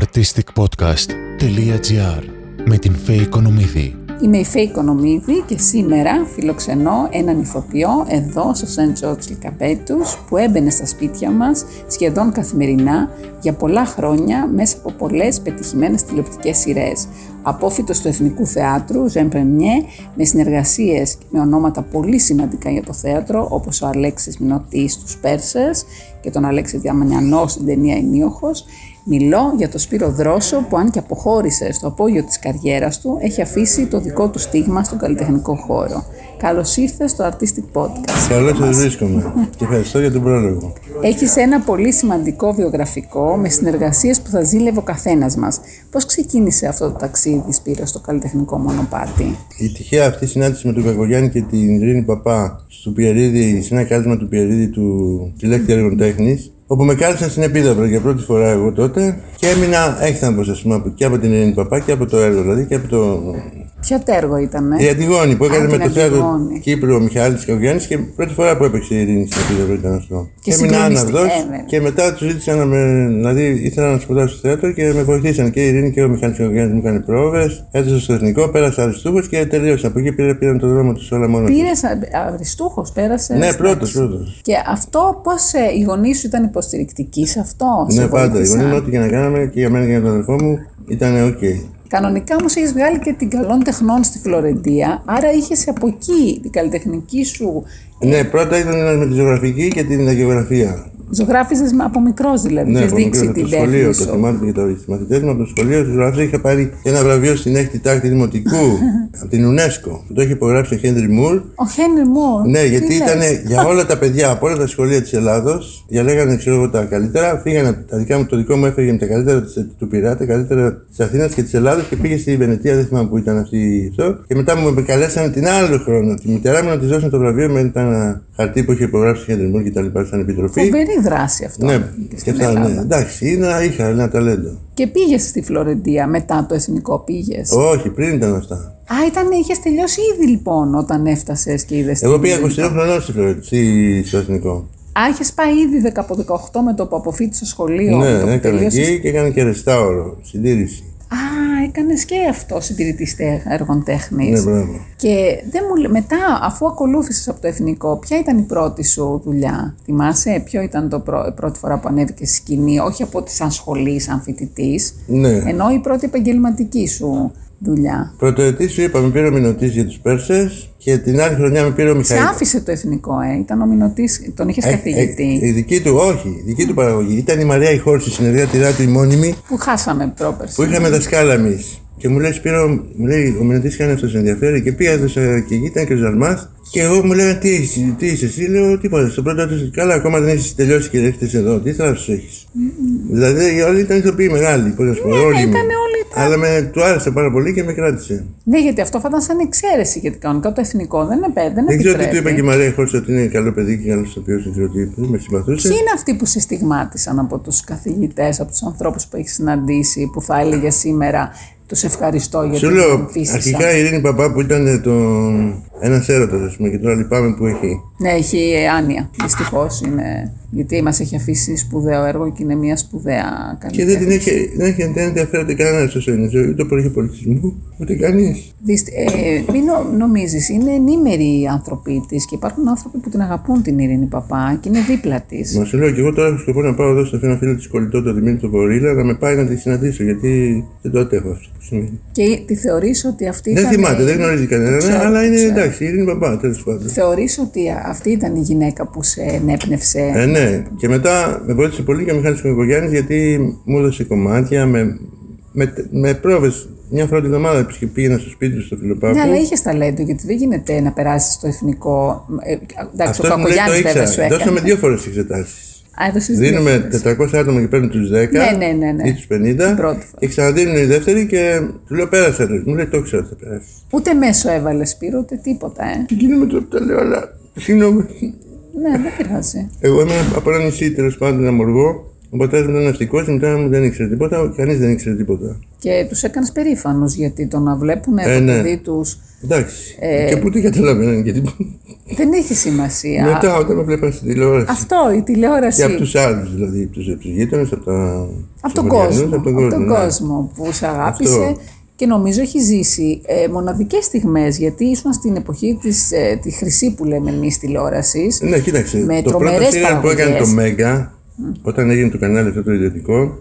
artisticpodcast.gr με την Φέη Οικονομίδη. Είμαι η Φέη Οικονομίδη και σήμερα φιλοξενώ έναν ηθοποιό εδώ στο St. George Λικαπέτους που έμπαινε στα σπίτια μας σχεδόν καθημερινά για πολλά χρόνια μέσα από πολλές πετυχημένες τηλεοπτικές σειρές. Απόφυτος του Εθνικού Θεάτρου, Ζεν Πρεμιέ, με συνεργασίες με ονόματα πολύ σημαντικά για το θέατρο όπως ο Αλέξης Μινωτής στους Πέρσες και τον Αλέξη Διαμανιανό στην ταινία «Ενίοχος», Μιλώ για τον Σπύρο Δρόσο που αν και αποχώρησε στο απόγειο της καριέρας του έχει αφήσει το δικό του στίγμα στον καλλιτεχνικό χώρο. Καλώς ήρθες στο Artistic Podcast. Καλώς σας βρίσκομαι και ευχαριστώ για τον πρόλογο. Έχεις ένα πολύ σημαντικό βιογραφικό με συνεργασίες που θα ζήλευε ο καθένας μας. Πώς ξεκίνησε αυτό το ταξίδι Σπύρο στο καλλιτεχνικό μονοπάτι; Η τυχαία αυτή συνάντηση με τον Κακογιάννη και την Ειρήνη Παπά στο Πιερίδη, σε ένα κάλεσμα του Πιερίδη του Τηλέκτη Έργων Τέχνης όπου με κάλεσαν στην Επίδαυρο για πρώτη φορά εγώ τότε και έμεινα έκθαμπος ας πούμε και από την Ειρήνη Παπά και από το έργο δηλαδή και από το Ποιο τέργο ήταν, ε; Η Αντιγόνη που έκανε με το θέατρο Κύπρο ο Μιχάλης Καυγιάννης και πρώτη φορά που έπαιξε η Ειρήνη στην Επίδαυρο ήταν αυτό. Και, και έμεινα άναυδος ε, και μετά τους ζήτησαν να με. Δηλαδή ήθελα να σπουδάσω στο θέατρο και με βοηθήσαν και η Ειρήνη και ο Μιχάλης Καυγιάννης μου έκανε πρόοδε. Έζησα στο εθνικό, πέρασα αριστούχος και τελείωσα. Από εκεί πήρε, πήραν το δρόμο τους όλα μόνος. Πήρες αριστούχος, πέρασε. Ναι, πρώτος, πρώτος. Και αυτό πώς ε, οι γονείς σου ήταν υποστηρικτικοί σε αυτό. Ναι, πάντα. Οι γονείς μου ό,τι και να κάναμε και για μένα και για τον αδερφό μου ήταν οκ. Κανονικά όμως έχεις βγάλει και την καλών τεχνών στη Φλωρεντία, άρα είχες από εκεί την καλλιτεχνική σου. Ναι, πρώτα ήταν με τη ζωγραφική και την γεωγραφία. Ζωγράφιζε από μικρός δηλαδή. Ναι, από δείξει μικρός, την το σχολείο, τέχνη. Το θυμάμαι και το μαθητές μου από το σχολείο τη ζωγραφία είχα πάρει ένα βραβείο στην έκτη τάκτη δημοτικού από την UNESCO που το είχε υπογράψει ο Χένρι Μουρ. Ο Χένρι Μουρ; Ναι, γιατί ήταν για όλα τα παιδιά από όλα τα σχολεία της Ελλάδος, διαλέγανε ξέρω εγώ τα καλύτερα. Φύγανε τα δικά μου, το δικό μου έφεγε με τα καλύτερα του Πειράτη, τα καλύτερα της Αθήνας και της Ελλάδα και πήγε στη Βενετία, δεν θυμάμαι που ήταν αυτή αυτό. Και μετά μου καλέσανε την άλλο χρόνο τη μητέρα μου να της δώσουν το βραβείο με ένα χαρτί που είχε υπογράψει ο Χένρι Μουρ και τα λοιπά σαν επιτροπή. Φοβερή δράση αυτό. Ναι, και αυτά, ναι. Εντάξει, είναι, είχα ένα ταλέντο. Και πήγες στη Φλωρεντία μετά το εθνικό πήγες; Όχι, πριν ήταν αυτά. Α, ήταν, είχες τελειώσει ήδη λοιπόν όταν έφτασες και είδες. Εγώ πήγα 23 χρονών στη στο εθνικό. Α, είχες πάει ήδη 10 από 18 με το που αποφύτησε σχολείο. Ναι, το ναι, που έκανα τελείωσες. εκεί και έκανα και ρεστάωρο, συντήρηση. Α, έκανες και αυτό συντηρητής έργων τέχνης. Ναι, μπράβο. Και δεν μου, λέ- μετά, αφού ακολούθησες από το εθνικό, ποια ήταν η πρώτη σου δουλειά, θυμάσαι, ποιο ήταν το πρω- η πρώτη φορά που ανέβηκε στη σκηνή, όχι από τη σαν σχολής, σαν φοιτητής, Ναι. ενώ η πρώτη επαγγελματική σου δουλειά. Πρωτοετής σου είπα, με πήρε ο Μινωτής για τους Πέρσες και την άλλη χρονιά με πήρε ο Σε Μιχαήλ. άφησε το εθνικό, ε, ήταν ο Μινωτής, τον είχες Ε, καθηγητή, ε, η δική του, όχι, η δική του παραγωγή. Ήταν η Μαρία Ιχόρση, η συνεργάτηρά του, η μόνιμη, που χάσαμε πρόπερση. που είχαμε δασκάλα εμείς. Και μου λέει Σπύρο, μου λέει ο Μινωτής κάνει αυτός ενδιαφέρει και πήγα έδωσα και εκεί ήταν και ο Ζαλμά. Και εγώ μου λέγανε τι, είσαι- τι είσαι εσύ, λέω τίποτα. Στο πρώτο του καλά, ακόμα δεν έχεις τελειώσει και έρχεσαι εδώ. Τι θράσου έχεις; Δηλαδή όλοι ήταν ηθοποιοί μεγάλοι, πώ να σου πω. όλοι μου. Ναι, ήταν όλοι τα- Αλλά με, του άρεσε πάρα πολύ και με κράτησε. Ναι, γιατί αυτό θα ήταν σαν εξαίρεση, γιατί κανονικά το εθνικό δεν, επέ, δεν Δεν ξέρω τι του επιτρέπει. είπε και η Μαρία Χόρση ότι είναι καλό παιδί και καλός ηθοποιός, δεν ξέρω τι είπε. Με συμπαθούσε. Ποιοι είναι αυτοί που σε στιγμάτισαν από τους καθηγητές, από τους ανθρώπους που έχεις συναντήσει, που θα έλεγε σήμερα τους ευχαριστώ για Σου την λέω, φύση αρχικά η Ειρήνη Παπά που ήταν το... ένας έρωτας, ας πούμε, και τώρα λυπάμαι που έχει. Ναι, έχει άνοια. Δυστυχώς είναι. Γιατί μας έχει αφήσει σπουδαίο έργο και είναι μια σπουδαία Και δεν την καλλιτέχνη. έχει, δεν έχει, δεν ενδιαφέρεται κανένας στο σένα ζωή, ούτε το πολιτισμού, ούτε κανείς. Δυσ- Ε, μην νο, νομίζεις, είναι ενήμεροι οι άνθρωποι της και υπάρχουν άνθρωποι που την αγαπούν την Ειρήνη Παπά και είναι δίπλα της. Μα σου λέω και εγώ τώρα έχω σκοπό να πάω εδώ στο ένα φίλο τη κολλητό, το Δημήτρη του Βορύλα, να με πάει να τη συναντήσω, γιατί δεν το αντέχω αυτό που σημαίνει. Και τη θεωρείς ότι αυτή Δεν ήταν. θυμάται, δεν γνωρίζει κανένα, ξέρω, αλλά το είναι ξέρω. Εντάξει, η Ειρήνη Παπά, τέλος πάντων. Θεωρείς ότι αυτή ήταν η γυναίκα που σε ενέπνευσε; Ε, ναι, και μετά με βοήθησε πολύ και ο Μιχάλης Κοκογιάννης γιατί μου έδωσε κομμάτια με, με, με πρόβες. Μια φορά την εβδομάδα επισκε- πήγαινα στο σπίτι του στο Φιλοπάπου. Ναι, αλλά είχες ταλέντο, γιατί δεν γίνεται να περάσεις στο εθνικό. Ε, εντάξει, Αυτό ο μου λέει το Κακογιάννη βέβαια σου ήξερα. έκανε. Δώσαμε δύο φορές εξετάσεις. Α, έδωσες δύο Δίνουμε φορές. 400 άτομα και παίρνουν τους 10 Ναι, ναι, ναι, ναι. ή τους 50 Την πρώτη φορά. και ξαναδίνουν η δεύτερη και του λέω πέρασε. ρε». Μου λέει το ήξερα ότι θα περάσει. Ούτε μέσο έβαλες Σπύρο, ούτε τίποτα, ε. Και γίνομαι τώρα που τα λέω, αλλά συγγνώμη. Ναι, δεν πειράζει. Εγώ είμαι από ένα νησί τέλος πάντων, ένα μοργό. Ο πατέρας μου ήταν ναυτικό, η μητέρα μου δεν ήξερε τίποτα, κανείς δεν ήξερε τίποτα. Και τους έκανες περήφανους γιατί το να βλέπουν Ε, το ναι. παιδί τους Εντάξει. Ε, και πού τι καταλαβαίνουν. Γιατί... Δεν έχει σημασία. Μετά όταν με βλέπαν στην τηλεόραση. Αυτό, η τηλεόραση. Και από τους άλλους, δηλαδή από τους γείτονες, από, τα... από τον τους κόσμο, από τον από κόσμο, τον ναι. κόσμο που σε αγάπησε Αυτό. και νομίζω έχει ζήσει ε, μοναδικές στιγμές γιατί ήσουν στην εποχή της ε, τη χρυσή που λέμε εμείς τηλεόρασης Ναι, κοίταξε. με το πρώτο τρομερές σύριαλ που έκανε το παραγωγές. Μέγκα, όταν έγινε το κανάλι αυτό το ιδιωτικό,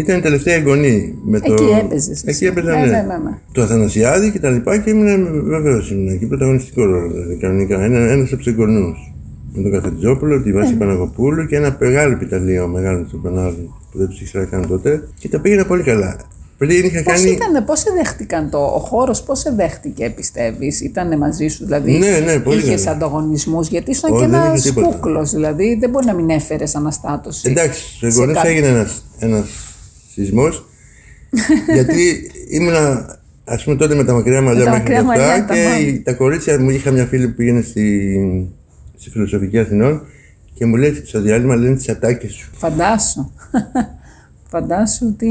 ήταν η τελευταία εγγονή. Με το... Εκεί έπαιζες Εκεί εσύ. έπαιζα, Ναι, ναι. ναι, ναι, ναι. Το Αθανασιάδη και τα λοιπά και ήμουν βεβαίως ήμουν εκεί πρωταγωνιστικό ρόλο. Δηλαδή, κανονικά. Ένα ένας από τους εγγονούς. Με τον Καθετζόπουλο, τη Ναι. Βάση Παναγοπούλου και ένα μεγάλο επιταλείο μεγάλο του Πανάδου που δεν τους ήξερα καν τότε. Και τα πήγαινα πολύ καλά. Πριν είχα Πώς κάνει. ήταν, πώς σε δέχτηκαν το, ο χώρος, πώς σε δέχτηκε πιστεύεις, ήταν μαζί σου, δηλαδή Ναι, ναι, πολύ είχες καλά. ανταγωνισμούς, γιατί ήσουν Όχι, και δεν ένας είχε τίποτα. κούκλος, δηλαδή δεν μπορεί να μην έφερες αναστάτωση. Εντάξει, στους σε εγγονεί κάτι. έγινε ένας, ένας σεισμός γιατί ήμουνα ας πούμε τότε με τα μακριά μαλλιά τα μέχρι μακριά και μαλλιά, αυτά τα και μάλλον. η- τα κορίτσια μου είχα μια φίλη που πήγαινε στη, στη Φιλοσοφική Αθηνών και μου λέει στο διάλειμμα λένε τις ατάκες σου. Φαντάσου. Φαντάσου τι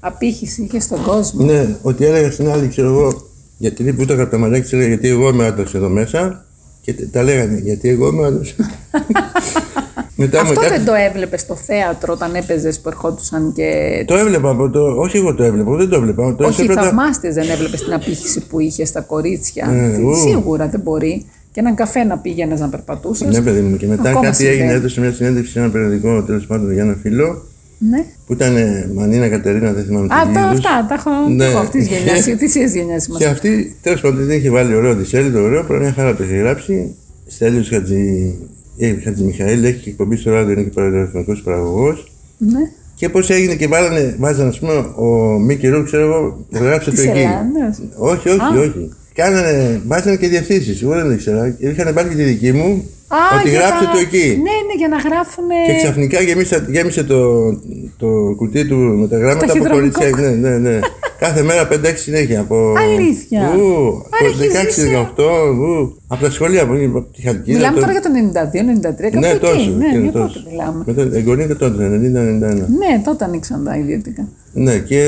απήχηση είχε στον κόσμο. Ναι, ότι έλεγα στην άλλη, ξέρω εγώ, γιατί δεν πούταγα από τα μαλλιά και της έλεγα γιατί εγώ είμαι άντρας εδώ μέσα και τε- τα λέγανε γιατί εγώ είμαι άντρας. Μετά με Αυτό κάθε- δεν το έβλεπες στο θέατρο όταν έπαιζες που ερχόντουσαν και. Το έβλεπα από το. Όχι, εγώ το έβλεπα, δεν το έβλεπα. Το Όχι, έβλεπα- θαυμάστες δεν έβλεπες την απήχηση που είχε στα κορίτσια. Ε, Τι- ου. Σίγουρα δεν μπορεί. Και έναν καφέ να πήγαινες να περπατούσες. Ναι, παιδί μου. Και μετά Ακόμα κάτι συμβαίνει. έγινε, έδωσε μια συνέντευξη σε ένα περιοδικό τέλος πάντων για ένα φίλο Ναι. που ήταν ε, Μανίνα Κατερίνα, δεν θυμάμαι Α, τι το, είδους. αυτά τα έχω Ναι. ναι. αυτής της γενιάς. Της γενιάς Και είμαστε. αυτή τέλος πάντων δεν είχε βάλει ωραίο δισέλιδο, ωραίο, πρώτα μια χαρά το είχε γράψει. Στέλιος Χατζη, ε, Χατζη Μιχαήλ, έχει και εκπομπή στο ράδιο, είναι και παραδοσιακός παραγωγός. Ναι. Και πώς έγινε και βάλανε, βάζανε, ας πούμε, ο Μίκη Ρου, ξέρω εγώ, γράψε το Της εκεί. Ελλάδας. Όχι, όχι, όχι. Κάνανε, βάζανε και διευθύνσεις, εγώ δεν ήξερα. Είχαν πάρει και τη δική μου, Α, ότι για γράψε τα- το εκεί. Ναι, ναι, για να γράφουν. Και ξαφνικά γέμισε, γέμισε το, το κουτί του με τα γράμματα από ταχυδρομικό. κορίτσια. Ναι, ναι, ναι. Κάθε μέρα 5-6 συνέχεια. Από... Αλήθεια. Ου, Άρα από έχεις 16, ζήσει. 18, ου, από τα σχολεία, από από τη Χαλκίδα. Μιλάμε το- τώρα για το 92-93, κάπου Ναι, εκεί. τόσο. Ναι, εκείνο για τόσο. τότε μιλάμε. Μετά, εγγονείται τότε, 90-91. Ναι, τότε ανοίξαν τα ιδιωτικά. Ναι, και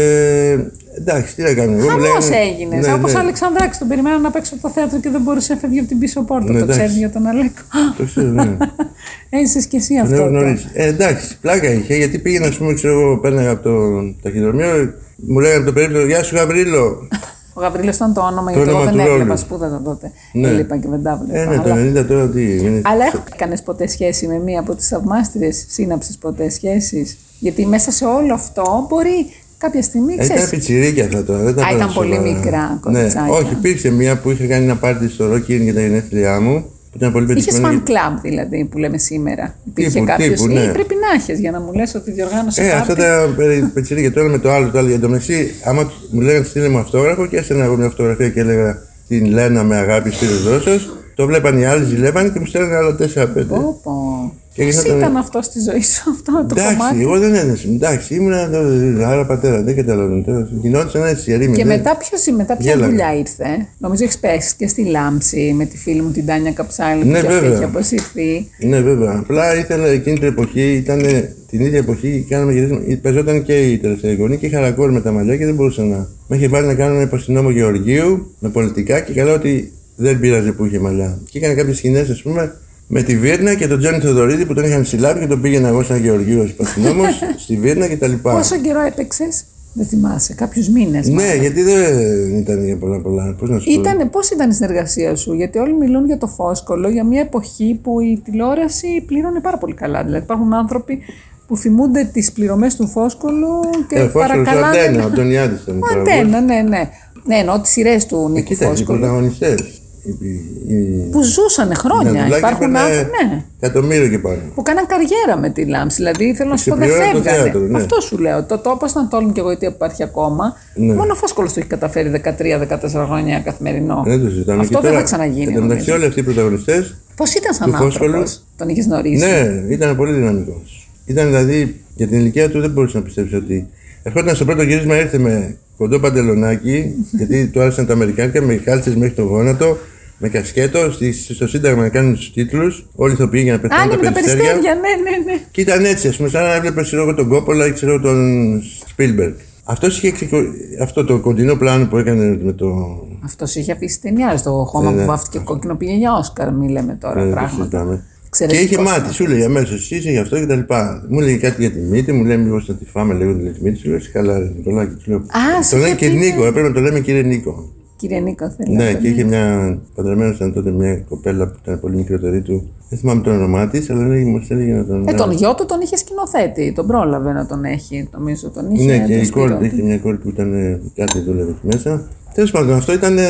εντάξει, τι να κάνουμε. εγώ μου Χαμός λέγανε- έγινες. Ναι, Όπως ναι. ο Αλεξανδράκης τον περιμέναν να παίξει από το θέατρο και δεν μπορούσε να φεύγει από την πίσω πόρτα. Ναι, το εντάξει. ξέρει για τον Αλέκο. Το ξέρω, ναι. Έζησε και εσύ Τον αυτό. έχω το- γνωρίσει. Ε, εντάξει, πλάκα είχε, γιατί πήγαινα, ας πούμε, ξέρω εγώ, πέρναγα από το ταχυδρομείο, μου λέγανε το περίπτωμα, Γεια σου Γαβρίλο. Ο Γαβρίλος ήταν το όνομα, Το γιατί εγώ όνομα δεν του έβλεπα, ρόλου. σπούδαζα τότε. Ναι. Έλειπα και δεν τα Ε, έβλεπα. ναι, το αλλά... 90 τώρα τι. είναι- αλλά έκανε ποτέ σχέση με μία από τις θαυμάστριες, σύναψε ποτέ σχέσεις; Γιατί μέσα σε όλο αυτό μπορεί κάποια στιγμή, Ε, Ήταν ξέρεις, πιτσιρίκια αυτά τώρα. Δεν τα Α, παίρνω ήταν πολύ σοβαρά. μικρά Ναι, κοριτσάκια. όχι, υπήρξε μία που είχε κάνει ένα πάρτι στο Ρόκιν για τα γενέθλιά μου. Που ήταν πολύ Είχες πετυχημένο. fan club δηλαδή που λέμε σήμερα. Υπήρχε Τύπου, κάποιος. τύπου, ναι. Πρέπει να έχεις για να μου λες ότι διοργάνωσε Ε, πάρτι. αυτά τα περι- πετσιρίκια το ένα με το άλλο. Το άλλο. Εν τω μεταξύ, άμα του- μου λέγανε στείλε μου αυτόγραφο και έστελνα εγώ μια φωτογραφία και έλεγα την Λένα με αγάπη Σπύρος Δρόσος. Το βλέπαν οι άλλοι, ζηλεύανε και μου στέλνανε άλλα 4-5. Πω, πω. Και Πώς γινόταν- ήταν αυτό στη ζωή σου, αυτό το Εντάξει, κομμάτι; εγώ δεν ένεσα. Εντάξει, ήμουν άρα πατέρα, δεν καταλαβαίνω. τώρα. Γινόταν έτσι, ερήμη. Και δεν- μετά, ποιος, μετά ποια Γέλαγα. δουλειά ήρθε; ε; Νομίζω έχεις πέσει και στη Λάμψη με τη φίλη μου την Τάνια Καψάλη Ναι, που και αυτή βέβαια. έχει αποσυρθεί. Ναι, βέβαια. Απλά ήθελα εκείνη την εποχή, ήταν την ίδια εποχή, κάναμε γυρίσματα. Παίζονταν και η τελευταία γονή και είχα ρακόρ με τα μαλλιά και δεν μπορούσα να. Με είχε βάλει να κάνω ένα υποστηνόμο Γεωργίου με πολιτικά και καλά ότι δεν πειράζει που είχε μαλλιά. Και έκανα κάποιες σκηνές, ας πούμε, με τη Βίρνα και τον Τζόνι Θεοδωρίδη που τον είχαν συλλάβει και τον πήγαινα εγώ σαν Γεωργίου υποστηνόμο στη Βίρνα κτλ. Πόσο καιρό έπαιξες, δεν θυμάσαι, κάποιους μήνες. Ναι, γιατί δεν ήταν για πολλά πολλά. Πώς να σου πω; Ήτανε, πώς ήταν η συνεργασία σου, γιατί όλοι μιλούν για το φόσκολο, για μια εποχή που η τηλεόραση πλήρωνε πάρα πολύ καλά. Δηλαδή υπάρχουν άνθρωποι που θυμούνται τις πληρωμές του φόσκολου και Ε, Φόσκολος, ο παρακαλάνε... Αντένα, ο Αντωνιάδης ήταν. Ο παραγωγός. Αντένα, ναι, ναι. Ναι, εννοώ τις σειρές του Ε, Νίκου Κοίτα, οι Φόσκολου. πρωταγωνιστές. οι- οι- Που ζούσαν χρόνια. Νατουλάκη Υπάρχουν έπαιρνε άνθρωποι, ναι. Εκατομμύριο και πάνω. Που κάναν καριέρα με τη Λάμψη. Δηλαδή θέλω να σου πω δεν Ξεπληρώνει το φεύγανε. θέατρο, ναι. Αυτό σου λέω. Το τόπο ήταν τόλμη και εγωιτεία που υπάρχει ακόμα. Ναι. Μόνο ο Φόσκολος το έχει καταφέρει 13-14 χρόνια καθημερινό. Δεν το συζητάμε. Αυτό Και δεν τώρα, θα ξαναγίνει. Εν τω μεταξύ, νομίζω. όλοι αυτοί οι πρωταγωνιστές. Πώς ήταν σαν του Φόσκολου. άνθρωπος, τον είχες γνωρίσει; Ναι, ήταν πολύ δυναμικός. Ήταν δηλαδή για την ηλικία του δεν μπορούσε να πιστέψει ότι. Ερχόταν στο πρώτο γύρισμα, ήρθε με κοντό παντελονάκι, γιατί του άρεσαν τα Αμερικάνικα, με κάλτσες μέχρι το γόνατο, με κασκέτο, στη- στο Σύνταγμα να κάνουν τους τίτλους. Όλοι οι ηθοποιοί για να Α, πετάνε ναι, τα με τα περιστέρια. περιστέρια, ναι, ναι, ναι. Και ήταν έτσι, ας πούμε, σαν να έβλεπες ξέρω, εγώ, τον Κόπολα ή ξέρω τον Σπίλμπεργκ. Αυτός είχε ξεκο... αυτό το κοντινό πλάνο που έκανε με το. Αυτός είχε αφήσει ταινιά στο χώμα Ναι, που ναι. βάφτηκε κόκκινο πήγε για Όσκαρ, μη λέμε τώρα Ε, το πράγματα. Συζητάμε. Και Εξαιρετικός είχε μάτι, ήταν. σου λέει αμέσως εσύ είσαι γι' αυτό και τα λοιπά. Μου λέει κάτι για τη μύτη, μου λέει μήπως θα τη φάμε λίγο τη μύτη. Σου λέω «Εσύ καλά, ρε Νικολάκη. Του λέω, Α, σου το λένε είχε και πει, ναι. Νίκο, έπρεπε να το λέμε κύριε Νίκο. Κύριε Νίκο, θέλει Ναι, αυτό, και είχε μια. Παντρεμένος ήταν τότε μια κοπέλα που ήταν πολύ μικρότερη του. Δεν θυμάμαι το όνομά της, αλλά μα έλεγε να τον. Ε, τον γιο του τον είχε σκηνοθέτη. Τον πρόλαβε να τον έχει. Νομίζω τον είχε. Ναι, και τον η κόρη, Σπύρο. είχε μια κόρη που ήταν ε, κάτι δούλευε εκεί μέσα. Τέλος πάντων, αυτό ήταν ε,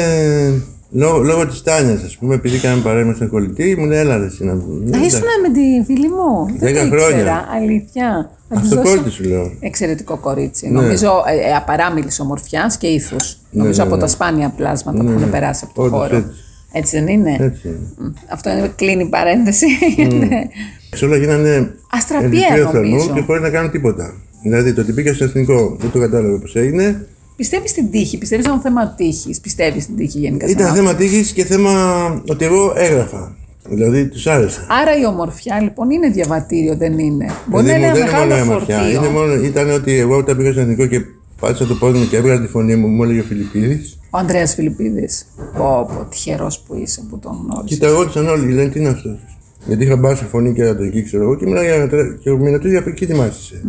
λόγω, λόγω της Τάνιας, ας πούμε, επειδή κάναμε παρέα με στον κολλητή, μου λέει έλα ρε, εσύ να πούμε. Α, ήσουν με τη φίλη μου. Δεν το Δέκα ήξερα. χρόνια. Αλήθεια. Θα της Αυτό δώσω- κόλλητη σου λέω. Εξαιρετικό κορίτσι. Νομίζω ε, ε, απαράμιλης ομορφιάς και ήθους. Νομίζω ναι, από ναι. τα σπάνια πλάσματα που έχουν περάσει από το Όντως, χώρο. έτσι. Έτσι δεν είναι; Έτσι. Μ, Αυτό είναι, κλείνει η παρένθεση. Ναι. Σε όλα γίνανε Αστραπία, ενδυτήριο νομίζω. θρανού και χωρίς να κάνουν τίποτα. Δηλαδή το ότι πήγα στο εθνικό, δεν το κατάλαβα πώς έγινε. Πιστεύεις στην τύχη, πιστεύεις στον θέμα τύχης. Πιστεύεις στην τύχη γενικά. σαν Ήταν άνθρωπο. θέμα τύχης και θέμα ότι εγώ έγραφα. Δηλαδή τους άρεσε. Άρα η ομορφιά λοιπόν είναι διαβατήριο, δεν είναι. Μπορεί να Δηλαδή, είναι μου, ένα δεν είναι μόνο μεγάλο αίματια. φορτίο. Είναι μόνο, ήταν ότι εγώ όταν πήγα στο εθνικό και πάτησα το πόδι μου και έβγαλα τη φωνή μου, μου έλεγε ο Φιλιππίδης. Ο Ανδρέας Φιλιππίδης. Πω, πω, τυχερός που είσαι που τον γνώρισες. Κοιταγόντουσαν όλοι, λένε τι είναι αυτός. Γιατί είχα μπάσει φωνή και εκεί, ξέρω εγώ, και μιλάω για τρα- και ο Μινατού για εκεί θυμάσαι.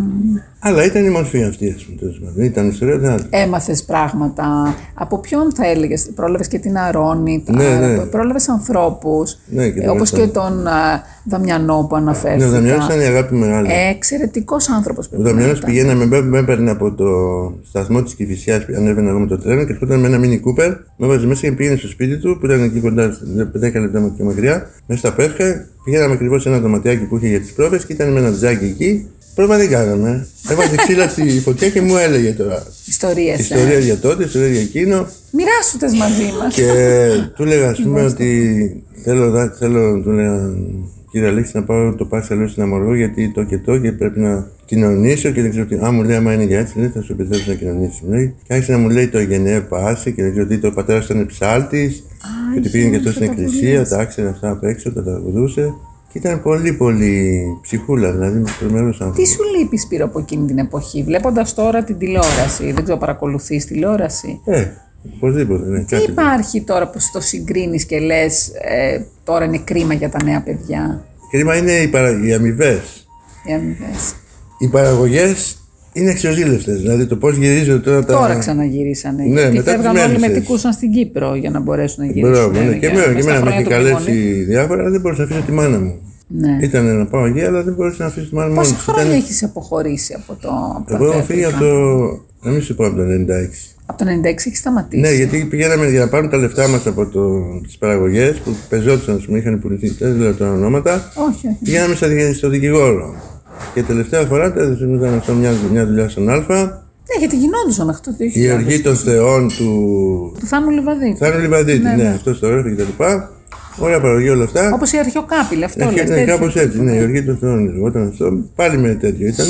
Αλλά ήταν η μορφή αυτή, ας πούμε. τέλος πάντων. Ήταν ιστορία, δεν άλλο. Έμαθες πράγματα. Από ποιον θα έλεγες, πρόλαβες και την Αρώνη, Ναι, ναι. πρόλαβες ανθρώπους. Ναι, και τον Όπως Αλεξάνδρου. και τον α, Δαμιανό που Ναι, ο αναφέρθηκα. Δαμιάνος ήταν η αγάπη μεγάλη. Εξαιρετικός άνθρωπος Ο πρέπει να Δαμιάνος ήταν. πηγαίναμε, με, με έπαιρνε από το σταθμό της Κυφυσιάς, ανέβαινα εγώ με το τρένο και ερχόταν με ένα μίνι κούπερ. Με έβαζε μέσα και πήγαινε στο σπίτι του που ήταν εκεί κοντά, 10 λεπτά και μακριά, μέσα στα πεύκα. Πηγαίναμε ακριβώς σε ένα δωματιάκι που είχε για τις πρόβες και ήταν με ένα τζάκι εκεί. Πρόβα δεν κάναμε. Έβαζε ξύλα στη φωτιά και μου έλεγε τώρα. Ιστορίες. Ιστορία για τότε, ιστορία για εκείνο. Μοιράσου τες μαζί μας. Και του έλεγα, ας πούμε, ότι θέλω, δα- θέλω, του έλεγα, κύριε Αλέξη, να πάω το πάσα λέω στην Αμοργό γιατί το και το και πρέπει να κοινωνήσω και δεν ξέρω τι. Α, μου λέει, άμα είναι για έτσι, λέει, θα σου επιτρέψω να κοινωνήσει. Μου λέει. Και άρχισε να μου λέει το γενναίε πάσε και δεν ξέρω τι, το πατέρα ήταν ψάλτη. Και ότι πήγαινε και αυτό στην εκκλησία, τα άξερε αυτά απ' έξω, τα τραγουδούσε. Και ήταν πολύ, πολύ ψυχούλα, δηλαδή τρομερό άνθρωπο. Τι σου λείπει, Σπύρο, από εκείνη την εποχή, βλέποντας τώρα την τηλεόραση; Δεν ξέρω, παρακολουθείς τηλεόραση; Ε, οπωσδήποτε, ναι, Τι κάτι. υπάρχει τώρα που το συγκρίνεις και λες, ε, τώρα είναι κρίμα για τα νέα παιδιά; Κρίμα είναι οι, παρα... οι αμοιβές. Για να μην δες. Οι παραγωγές είναι αξιοζήλευτε. Δηλαδή το πώς γυρίζονται τώρα τα. Τώρα ξαναγυρίσανε. Ναι, γιατί μετά τις φεύγαν όλοι μέλισσες. μετικούσαν στην Κύπρο για να μπορέσουν να γυρίσουν. Μπράβο, ναι. ε, Και για- εμένα, μες και στα εμένα με χρόνια είχε του μνημονίου. καλέσει διάφορα, αλλά δεν μπορούσα να αφήσω τη μάνα μου. Ναι. Ήταν να πάω εκεί, αλλά δεν μπορούσα να αφήσω τη μάνα μου. Πόσα μόνη της. χρόνια Ήταν... έχεις αποχωρήσει από το. Από τα Εγώ έχω θέατρα. φύγει από το. Να μην σου πω από το 96. Από το 96 έχεις σταματήσει. Ναι, γιατί πηγαίναμε για να πάρουμε τα λεφτά μας από το... τις παραγωγές που πεζόντουσαν, ας πούμε, είχαν πουληθεί. Δεν λέω τα ονόματα. Όχι, όχι. Πηγαίναμε στα δικαι- στο δικηγόρο. Και τελευταία φορά τα ήταν αυτό μια, μια δουλειά στον Α. Ναι, γιατί γινόντουσαν αυτό το Η οργή των θεών του Του Θάνου Λιβαδίτη. Θάνου Λιβαδίτη, ναι, αυτός το έγραφε και τα λοιπά. Ωραία παραγωγή όλα αυτά. Όπως η Αρχαιοκάπηλα, αυτό Αρχαία, λες, ναι, τέτοιο. κάπως έτσι. Ναι, η οργή των θεών λεγόταν αυτό. Πάλι με τέτοιο ήταν,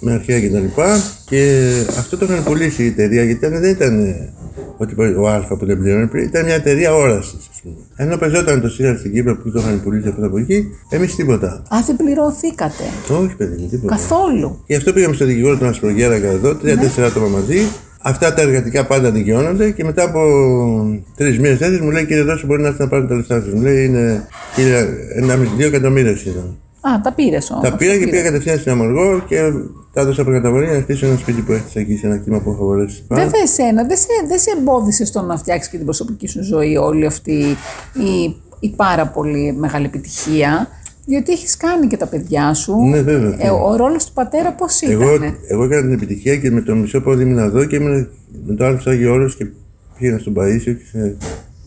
με αρχαία και τα λοιπά. Και αυτό το είχαν πουλήσει η εταιρεία γιατί ήταν, δεν ήταν ε, ότι ο Α που δεν πληρώνει, ήταν μια εταιρεία όρασης, ας πούμε. Ενώ πεζόταν το σύριαλ στην Κύπρο που το είχαν πουλήσει αυτό από εκεί, εμείς τίποτα. Α, δεν πληρωθήκατε. Όχι, παιδί μου, τίποτα. Καθόλου. Γι' αυτό πήγαμε στο δικηγόρο του Ασπρογέρακα εδώ, τρία-τέσσερα άτομα μαζί. Αυτά τα εργατικά πάντα δικαιώνονται και μετά από τρεις μήνες έτσι μου λέει κύριε Δόση μπορεί να έρθει να πάρει τα λεφτά σας. Μου λέει είναι κύριε, ένα μισή δύο εκατομμύρια σχεδόν. Α, τα πήρες όμως. Τα πήρα και πήγα κατευθείαν στην Αμοργό και τα έδωσα προκαταβολή να χτίσω ένα σπίτι που έχτισα εκεί σε ένα κτήμα που έχω αγοράσει. Βέβαια, εσένα δεν σε, δεν σε εμπόδισε στο να φτιάξεις και την προσωπική σου ζωή όλη αυτή η, η πάρα πολύ μεγάλη επιτυχία. Διότι έχεις κάνει και τα παιδιά σου. Ναι, βέβαια. Ε, ο ρόλος του πατέρα πώς ήταν. Εγώ, εγώ έκανα την επιτυχία και με το μισό πόδι ήμουν εδώ και ήμουν με το άλλο στο Άγιο Όρος και πήγαινα στον Παΐσιο και σε...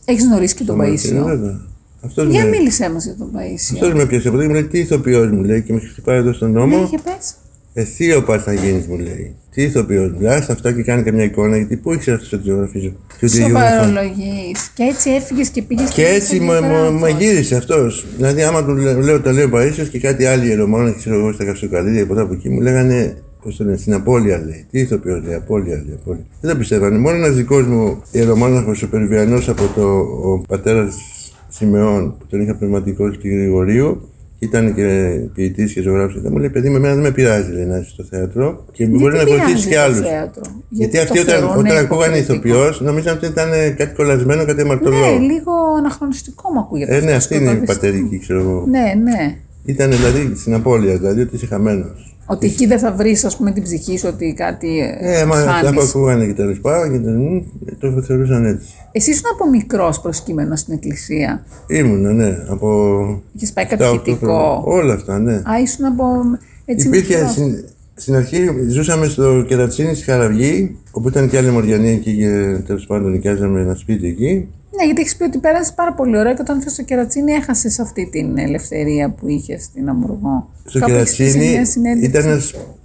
Έχεις γνωρίσει και τον Ε, Παίσιο; βέβαια. Αυτός Για με, μίλησέ μας για τον Παίσιο. αυτός με πιάσε από εδώ και μου λέει τι ηθοποιός μου λέει και με χτυπάει εδώ στον νόμο. Ναι, είχε πες. Εσύ ο πας να γίνεις μου λέει. Τι ηθοποιός μου λέει. Άστα αυτά και κάνει καμιά εικόνα γιατί πού ήξερε αυτό ότι ζωγραφίζω. Και ότι γεωγραφώ. Σοβαρολογείς. Και έτσι έφυγες και πήγες Και έτσι μου, μου, μου γύρισε αυτός. Δηλαδή, άμα του λέ- λέω, τα λέω Παρίσιο και κάτι άλλοι ιερομόναχοι, ξέρω εγώ, στα Καυσοκαλίδια και ποτέ από εκεί, μου λέγανε. Πώς το λένε, στην Απόλεια λέει. Τι ηθοποιός λέει, Απόλεια λέει. Απόλεια. Δεν το πιστεύανε. Μόνο ένας δικός μου ιερομόναχος, ο Περβιανός από το ο πατέρας Σιμεών, που τον είχα πνευματικό στη Γρηγορίου, Ήταν και ποιητής και ζωγράφος. Και μου λέει: Παιδί, με εμένα δεν με πειράζει λέει, να είσαι στο θέατρο και μπορεί να πειράζει βοηθήσει και το άλλους. θέατρο; Γιατί, το αυτοί όταν, θεωρούν όταν ακούγανε υποκριτικό. ηθοποιός, νομίζαν ότι ήταν ε, κάτι κολλασμένο, κάτι Ναι, αμαρτωλό. λίγο αναχρονιστικό μου ακούγεται. ε, ναι, αυτό, αυτή είναι η σκοτάδιστη. πατερική, ξέρω εγώ. Ναι, ναι. Ήταν δηλαδή στην απώλεια, δηλαδή ότι είσαι χαμένος. Ότι εκεί δεν θα βρεις, ας πούμε, την ψυχή σου ότι κάτι Ε, μα αυτά που χάνεις. ακούγανε και τέλο πάντων και το, το θεωρούσαν έτσι. Εσύ ήσουν από μικρός προσκύμενος στην εκκλησία. Ήμουνα, ναι, από. Είχες πάει 7-8 κατηχητικό. χρόνια. Όλα αυτά, ναι. Α, ήσουν από. Έτσι Υπήρχε μικρός. στην, στην αρχή, ζούσαμε στο Κερατσίνης στη Χαραυγή, όπου ήταν και άλλοι Μοριανοί εκεί και τέλος πάντων νοικιάζαμε ένα σπίτι εκεί. Ναι, γιατί έχεις πει ότι πέρασες πάρα πολύ ωραία και όταν ήρθε στο Κερατσίνη έχασες αυτή την ελευθερία που είχες στην Αμουργό. Στο Κάπου έχεις πει σε Κερατσίνη μια συνέντευξη. ήταν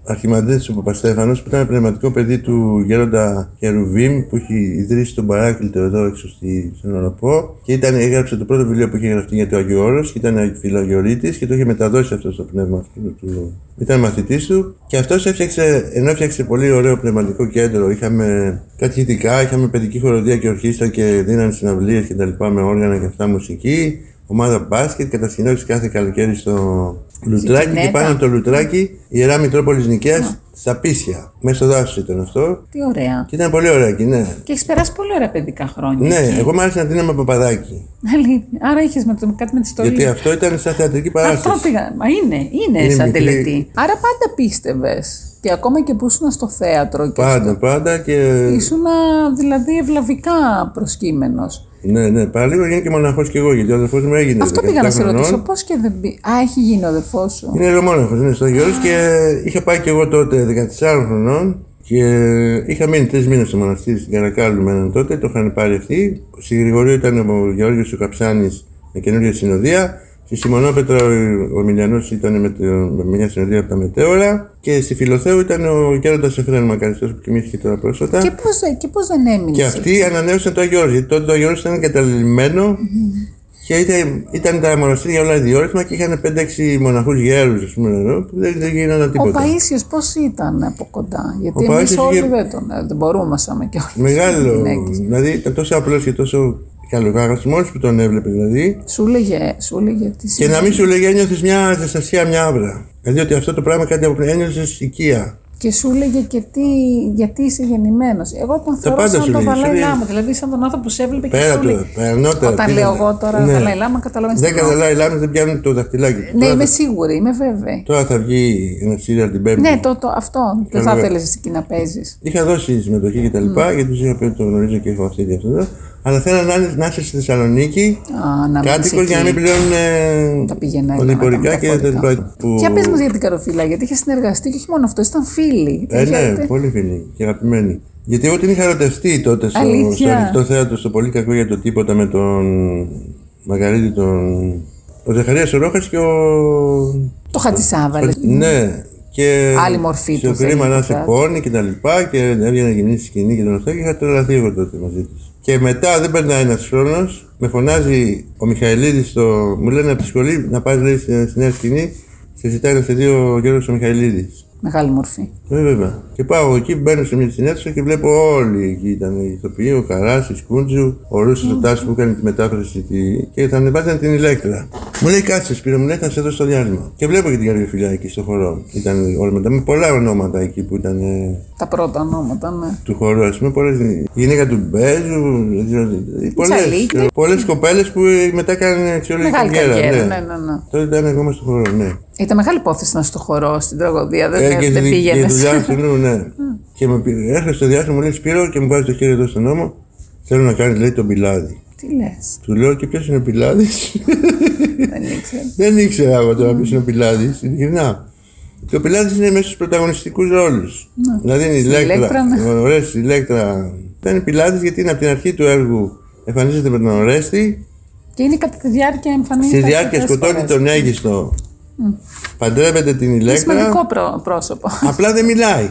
ένα αρχιμαντρίτης ο Παπαστέφανος που ήταν πνευματικό παιδί του Γέροντα Χερουβίμ που έχει ιδρύσει τον παράκλητο εδώ έξω στη, στον Οροπό και ήταν, έγραψε το πρώτο βιβλίο που είχε γραφτεί για το Άγιο Όρος και ήταν φιλαγιορείτης και το είχε μεταδώσει αυτό στο πνεύμα αυτού του. Ήταν μαθητής του και αυτός έφτιαξε, ενώ έφτιαξε πολύ ωραίο πνευματικό κέντρο, είχαμε κατηχητικά, είχαμε παιδική χοροδία και ορχήστρα και δίνανε συναυλίες και τα λοιπά με όργανα και αυτά μουσική, ομάδα μπάσκετ, κατασκηνώσεις κάθε καλοκαίρι στο Λουτράκι και Ζητινέτα. πάνω από το Λουτράκι η Ιερά Μητρόπολης Νικαίας στα Πίσια. Μέσα στο δάσος ήταν αυτό. Τι ωραία. Και ήταν πολύ ωραία εκεί, ναι. Και έχεις περάσει πολύ ωραία παιδικά χρόνια. Ναι, εκεί. εγώ μ' άρεσε να δίναμε παπαδάκι. Αλήθεια. Άρα είχες με το, κάτι με τη στολή. Γιατί αυτό ήταν σαν θεατρική Αυτό παράσταση. πήγα. Μα είναι, είναι, Είναι σαν μικρή. τελετή. Άρα πάντα πίστευες. Και ακόμα και που ήσουν στο θέατρο και Πάντα, πάντα και. ήσουν δηλαδή ευλαβικά προσκύμενος. Ναι, ναι, παραλίγο γίνει και μοναχός κι εγώ, γιατί ο αδερφός μου έγινε. Αυτό 17 πήγα να σε χρονών. ρωτήσω. Πώς και δεν πει. Α, έχει γίνει ο αδερφός σου. Είναι ελαιομόναχο, είναι στο Αγιώργο και είχα πάει κι εγώ τότε 14 χρονών και είχα μείνει τρεις μήνες στο μοναστήρι στην Καρακάλου με έναν τότε, το είχαν πάρει αυτοί. Στη Γρηγορίου ήταν ο Γεώργιος ο Καψάνης με καινούργια συνοδεία. Στη Σιμονόπετρα ο, ο Μιλιανός ήταν με, το- με μια συνοδεία από τα Μετέωρα. Και στη Φιλοθέου ήταν ο Γέροντας Εφραίων Μακαριστός που κοιμήθηκε τώρα πρόσφατα. Και πώς και πώς δεν έμεινε. Και αυτοί ανανέωσαν το Αγιώργο. Γιατί τότε το Αγιώργο ήταν εγκαταλειμμένο και ήταν, ήταν τα μοναστήρια όλα διόρυθμα και είχαν 5-6 μοναχούς γέρους, ας πούμε, εδώ, που δεν, δεν γίνανε Ο τίποτα. Παΐσιος πώς ήταν από κοντά; Γιατί Ο εμείς Παΐσιος όλοι είχε- δεν τον ε, δεν μπορούμασαμε και όλοι. Μεγάλο. γυναίκες. Δηλαδή ήταν τόσο απλός και τόσο καλογάγαστο, μόνος που τον έβλεπε δηλαδή. Σου έλεγε, σου έλεγε τι Και να μην σου λέγε ένιωθες μια ζεστασιά, μια άβρα. Δηλαδή ότι αυτό το πράγμα κάτι από πριν ένιωσες οικία. Και σου έλεγε και τι, γιατί είσαι γεννημένος. Εγώ τον θεωρώ πάντα σαν σου τον λέγε, σου Δαλάη λέει- Λάμα. Δηλαδή, σαν τον άνθρωπο που σε έβλεπε και Πέρα σου του, έλεγε. περνότερα. Όταν τι λέω είναι. εγώ τώρα Ναι. Δαλάη Λάμα, καταλαβαίνεις. Δεν καταλάβει, λάμε, δεν πιάνουν το δαχτυλάκι. του. Ναι, Τώρα είμαι θα- σίγουρη, είμαι βέβαιη. Τώρα θα βγει ένα σύριαλ την Πέμπτη. Ναι, το, το, αυτό. Δεν θα Καλά. ήθελε εκεί να παίζεις. Είχα δώσει συμμετοχή και τα λοιπά, γιατί τους είχα πει ότι το γνωρίζω και έχω αυτή τη αυτό. Αλλά θέλω να, είναι- να είσαι στη Θεσσαλονίκη να κάτοικος για να μην πληρώνουν ε, Τα πηγαίνω οδηπορικά και τα λοιπά. Που... Για πες μας για την Καροφύλλα, γιατί είχες συνεργαστεί και όχι μόνο αυτό, ήταν φίλοι. Ε, ναι, Είχατε- πολύ φίλοι και αγαπημένοι. Γιατί εγώ την είχα ερωτευτεί τότε στο, Αλήθεια; στο ανοιχτό θέατρο, στο πολύ κακό για το τίποτα με τον Μαργαρίτη, τον. Ο Ζαχαρίας ο Ρόχας και ο. Το Χατζησάβαλε. Ναι. Και Άλλη μορφή στο τους κρίμα θέλει να το σε θέατρο. πόνη και τα λοιπά και έβγαινε να γεννήσει σκηνή και τον αυτό και είχα τρελαθεί εγώ τότε μαζί της. Και μετά δεν περνάει ένας χρόνος, με φωνάζει ο Μιχαηλίδης στο. Μου λένε από τη σχολή να πάει λέει, στη, στη νέα σκηνή, σε ζητάει να σε δει ο Γιώργος ο Μιχαηλίδης. Μεγάλη μορφή. Ε, βέβαια. Και πάω εκεί, μπαίνω σε μια συνέντευξη και βλέπω όλοι εκεί. Ήταν οι ηθοποιοί, ο Καράση, Σκούντζου, ο Ρούσος ο Τάσο που έκανε τη μετάφραση τη... και θα ανεβάζαν την ηλέκτρα. Μου λέει κάτσε, Σπύρο, μου λέει θα σε δώσω το διάλειμμα. Και βλέπω και την καρδιοφυλιά εκεί στο χορό. Ήταν όλα μετά με πολλά ονόματα εκεί που ήταν ε, Τα πρώτα ονόματα, ναι. του χορού, ας πούμε. Πολλές, η γυναίκα του Μπέζου, δεν ξέρω τι. Τσαλίκη. Πολλέ κοπέλες που ε, μετά κάνανε αξιόλογη Μεγάλη καριέρα. καριέρα, ναι. ναι, ναι, ναι. Τότε ήταν ακόμα στο χορό, ναι. Ήταν μεγάλη υπόθεση να είσαι στο χορό, στην τραγωδία. Δεν, Ε, δεν, και, δεν στη- και η πήγαινε. δουλειά του νου, ναι. και με πει- έρχεται στο διάστημα, μου λέει Σπύρο και μου βάζει το χέρι εδώ στον νόμο. Θέλω να κάνει, λέει, τον πιλάδι. Τι λες, Του λέω και ποιος είναι ο πιλάδης; δεν ήξερα. Δεν ήξερα εγώ τώρα ποιος είναι ο πιλάδης. Ειλικρινά. Και ο πιλάδης είναι μέσα στους πρωταγωνιστικούς ρόλους. Δηλαδή είναι η Στην Ηλέκτρα. Ηλέκτρα, ναι. Ο Ορέστης, η Ηλέκτρα. Δεν είναι πιλάδης γιατί είναι από την αρχή του έργου. Εμφανίζεται με τον Ορέστη. Και είναι κατά τη διάρκεια εμφανίζεται. Στη διάρκεια αρκετές σκοτώνει φορές. τον Αίγιστο. Παντρεύεται την Είναι Ηλέκτρα. σημαντικό πρό- πρόσωπο. Απλά δεν μιλάει.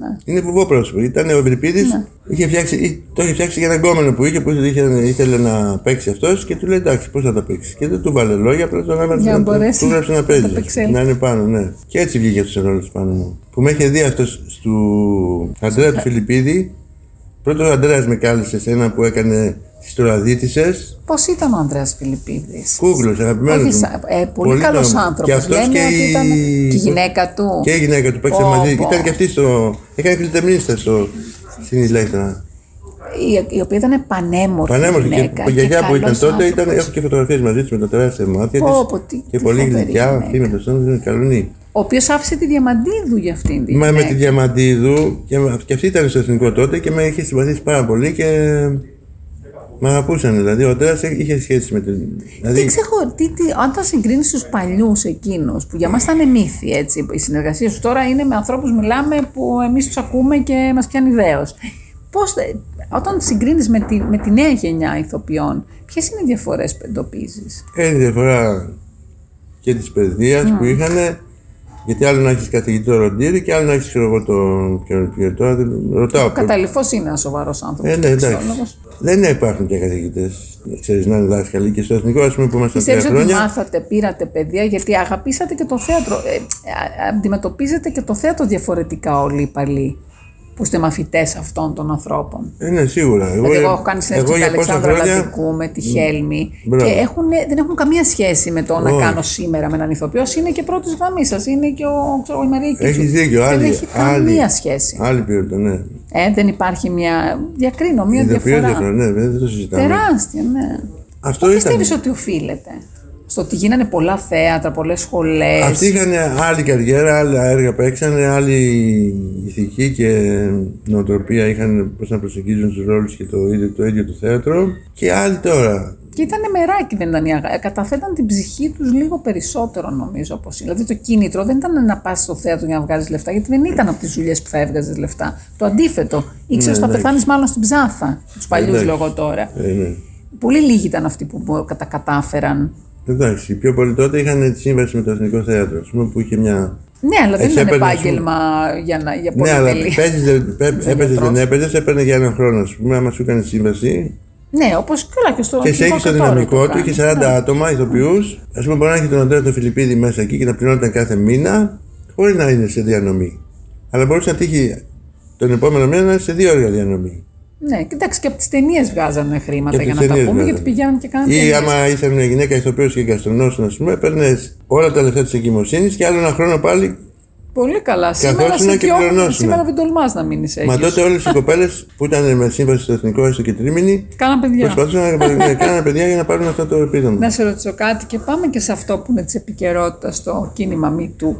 Ναι. Είναι βουβό πρόσωπο. Ήταν ο Ευρυπίδης, είχε φτιάξει, ή- το είχε φτιάξει για έναν γκόμενο που είχε, που είχε, ήθελε να παίξει αυτός και του λέει εντάξει, πώς θα τα παίξεις. Και δεν του βάλε λόγια, απλά τον έβαλε Για να να μπορέσει του έγραψε να να παίζει. τα παίξει. Να είναι πάνω, ναι. Και έτσι βγήκε αυτός ο ρόλος πάνω μου. Που με είχε δει αυτός του Αντρέα του Φιλιππίδη Πρώτο ο Αντρέα με κάλεσε σε ένα που έκανε τις τροαδίτησε. Πώς ήταν ο Ανδρέας Φιλιππίδης; Κούκλο, αγαπημένος. Όχι, σα- ε, πολύ καλός καλό. άνθρωπος. Και αυτός Λέμε και ότι η- ήταν. Και η γυναίκα του. Και η γυναίκα του παίξε Πω, μαζί. πω. Ήταν και αυτή στο. Έκανε κλειτεμνίστα στο. Στην ηλέκτρα. Η, η οποία ήταν πανέμορφη. Πανέμορφη. γυναίκα Και η γιαγιά που ήταν καλός τότε ήταν. άνθρωπος. Έχω και φωτογραφίες μαζί της με τα τεράστια μάτια Πω, της πω, τι- Και τι πολύ φοβερή γλυκιά γυναίκα. αυτή με το σώμα είναι καλονή. Ο οποίος άφησε τη διαμαντίδου για αυτήν την. Μα με γυναίκα. τη Διαμαντίδου και, με- και αυτή ήταν στο εθνικό τότε και με είχε συμπαθήσει πάρα πολύ και με αγαπούσαν. Δηλαδή ο Αντρέας είχε σχέση με την. Τι Δηλαδή, ξεχω... τι, τι, αν τα συγκρίνεις στου παλιούς εκείνους, που για μας ήταν μύθοι, έτσι. Η συνεργασία σου τώρα είναι με ανθρώπους, μιλάμε που εμείς τους ακούμε και μας πιάνει ιδέω. Πώς, όταν συγκρίνεις με, τη, με τη νέα γενιά ηθοποιών, ποιες είναι οι διαφορές που εντοπίζεις; είναι η διαφορά και της παιδείας Ναι. που είχαν. Γιατί άλλο να έχεις καθηγητή ροντήρι και άλλο να έχεις, ξέρω εγώ, τον. ποιον- ποιον- Τώρα δεν ρωτάω. Ο Καταληφό είναι ένας σοβαρός άνθρωπος. Ε, ναι, εντάξει. Δεν υπάρχουν πια καθηγητές. Ξέρεις να είναι δάσκαλοι και στο εθνικό, ας πούμε, που ήμασταν τρία Πιστεύει ότι χρόνια. μάθατε, πήρατε παιδεία, γιατί αγαπήσατε και το θέατρο. Ε, ε, αντιμετωπίζετε και το θέατρο διαφορετικά όλοι οι παλιοί που είστε μαθητές αυτών των ανθρώπων. Ε, ναι, σίγουρα. Δηλαδή, εγώ έχω κάνει συνέντευξη με για την πόσα Αλεξάνδρα χρόνια- Λατικού, με τη Χέλμη Μπράβο. και έχουν, δεν έχουν καμία σχέση με το να Όχι. κάνω σήμερα με έναν ηθοποιό. Είναι και πρώτης γραμμής σας, είναι και ο, ξέρω, η Μαρία Κίτσου. Έχεις δίκιο. Δεν Άλλη, έχει άλλη, καμία σχέση. Άλλη ποιότητα, ναι. Ε, δεν υπάρχει μια. Διακρίνω, μια Ειδοποιώ διαφορά. διαφορά, ναι, δεν δεν το συζητάμε. Τεράστια, ναι. Αυτό Πού ήταν. πιστεύεις ότι οφείλεται; Στο ότι γίνανε πολλά θέατρα, πολλές σχολές. Αυτοί είχαν άλλη καριέρα, άλλα έργα παίξανε, άλλη ηθική και νοοτροπία είχαν πώς να προσεγγίζουν τους ρόλους και το ίδιο, το ίδιο το θέατρο. Και άλλοι τώρα. Και ήταν μεράκι, δεν ήταν η αγάπη. Ε, Καταθέταν την ψυχή τους λίγο περισσότερο, νομίζω. Όπως... Δηλαδή το κίνητρο δεν ήταν να πας στο θέατρο για να βγάζεις λεφτά, γιατί δεν ήταν από τις δουλειές που θα έβγαζες λεφτά. Το αντίθετο. Ήξερες ότι θα εντάξει. πεθάνεις μάλλον στην ψάθα. Τους παλιούς Εντάξει. λόγω τώρα. Ε, ναι. Πολύ λίγοι ήταν αυτοί που μπο- κατα- κατάφεραν. Εντάξει, οι πιο πολλοί τότε είχαν τη σύμβαση με το Εθνικό Θέατρο, ας πούμε, που είχε μια. Ναι, αλλά δεν Έτσι ήταν έπαιρνε, ας πούμε. επάγγελμα για, να, για Ναι, αλλά πολυτελή. παίζεις, δεν- πέ- έπαιζες, δεν έπαιζες, έπαιρνε για έναν χρόνο, ας πούμε, άμα σου έκανε σύμβαση. Ναι, όπως και όλα και στο Και σε αρχικό έχεις το και τώρα δυναμικό το του, κάνει. είχε 40 Ναι. άτομα ηθοποιούς. Α πούμε, μπορεί να έχει τον Αντρέα τον Φιλιππίδη μέσα εκεί και να πληρώνονταν κάθε μήνα, χωρίς να είναι σε διανομή. Αλλά μπορούσε να τύχει τον επόμενο μήνα να είναι σε δύο έργα διανομή. Ναι, κοιτάξτε, και από τις ταινίες βγάζανε χρήματα Και για από να τις τα ταινίες πούμε, βγάζανε. γιατί πηγαίνουν και κάνανε. Ή ταινίες. άμα είσαι μια γυναίκα ηθοποιό και γαστρονόσουν, ας πούμε, παίρνε όλα τα λεφτά της εγκυμοσύνης και άλλο ένα χρόνο πάλι. Πολύ καλά. Σήμερα Καθόσουνα σε και διώχνουν, πληρωνόσουνα. Σήμερα δεν τολμάς να μείνεις έτσι. Μα τότε όλες οι κοπέλες που ήταν με σύμβαση στο εθνικό έστω και τρίμηνη, Κάνα παιδιά. προσπαθούσαν να ναι, κάνανε παιδιά για να πάρουν αυτό το επίδομα. Να σε ρωτήσω κάτι και πάμε και σε αυτό που είναι της επικαιρότητας στο κίνημα MeToo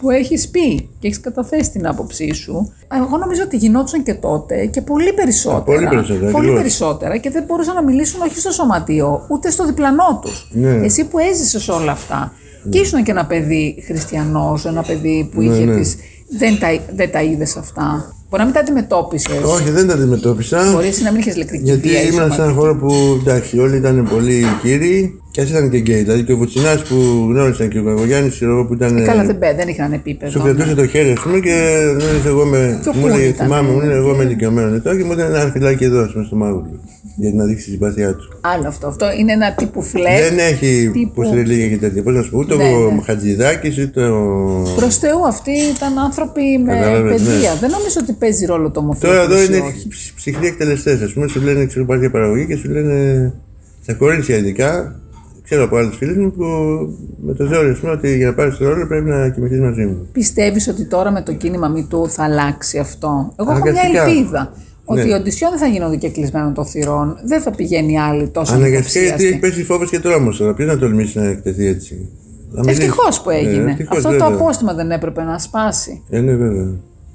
που έχεις πει και έχεις καταθέσει την άποψή σου. Εγώ νομίζω ότι γινόντουσαν και τότε και πολύ περισσότερα. πολύ περισσότερα, Πολύ ακριβώς. περισσότερα και δεν μπορούσαν να μιλήσουν όχι στο σωματείο, ούτε στο διπλανό τους. Ναι. Εσύ που έζησες όλα αυτά. Και ήσουν και ένα παιδί χριστιανός, ένα παιδί που Ναι, είχε ναι. τις... Δεν τα, δεν τα είδες αυτά. Μπορεί να μην τα αντιμετώπισες. Όχι, δεν τα αντιμετώπισα. Μπορείς να μην είχες λεκτική Γιατί βία. ή ήμουν σε έναν σωματική. χώρο που εντάξει, όλοι ήταν πολύ κύριοι και α ήταν και γκέι. Δηλαδή και ο Βουτσινάς που γνώρισαν και ο Καγογιάννη, ξέρω εγώ που ήταν. Καλά, δεν, πέ- δεν είχαν επίπεδο. Σου κρατούσε το χέρι, ας πούμε, και μου έλεγε εγώ με. Πιο Μου cool έλεγε, ήταν, θυμάμαι, μου ναι, έλεγε εγώ ναι. με ηλικιωμένο ετώ και μου έκανε ένα φυλάκι εδώ, ας πούμε, στο μάγουλο. Για να δείξει τη συμπάθειά του. Άλλο αυτό. Αυτό είναι ένα τύπου φλερ. Δεν έχει τύπου- πώ ρελίγια και τέτοια. Πώς να σου πω, ούτε Ναι, ο ναι. Χατζηδάκης, ούτε ο. Προς Θεού, αυτοί ήταν άνθρωποι με Κατάλαβες, παιδεία. ναι. Δεν νομίζω ότι παίζει ρόλο το μορφό. Τώρα εδώ είναι ψ- ψυχροί εκτελεστές. Α πούμε, σου λένε ξέρω πάρει για παραγωγή και σου λένε στα κορίτσια ειδικά. Ξέρω από άλλου φίλους μου που με το ζόρι, ας πούμε, ότι για να πάρεις το ρόλο πρέπει να κοιμηθείς μαζί μου. Πιστεύεις ότι τώρα με το κίνημα MeToo θα αλλάξει αυτό; Εγώ έχω μια Αναγκαστικά. ελπίδα. Ότι Ναι. οι οντισιόν δεν θα γίνονται και κλεισμένων των θυρών. Δεν θα πηγαίνει άλλη τόσο Αναγκαστικά γιατί υποψίαστη. έχει πέσει φόβος και τρόμος τώρα. Ποιος να τολμήσει να εκτεθεί έτσι; Να μιλήσει. Ευτυχώς που Ε, έγινε. ευτυχώς, Αυτό βέβαια. το απόστημα δεν έπρεπε να σπάσει. Ε, ναι, βέβαια.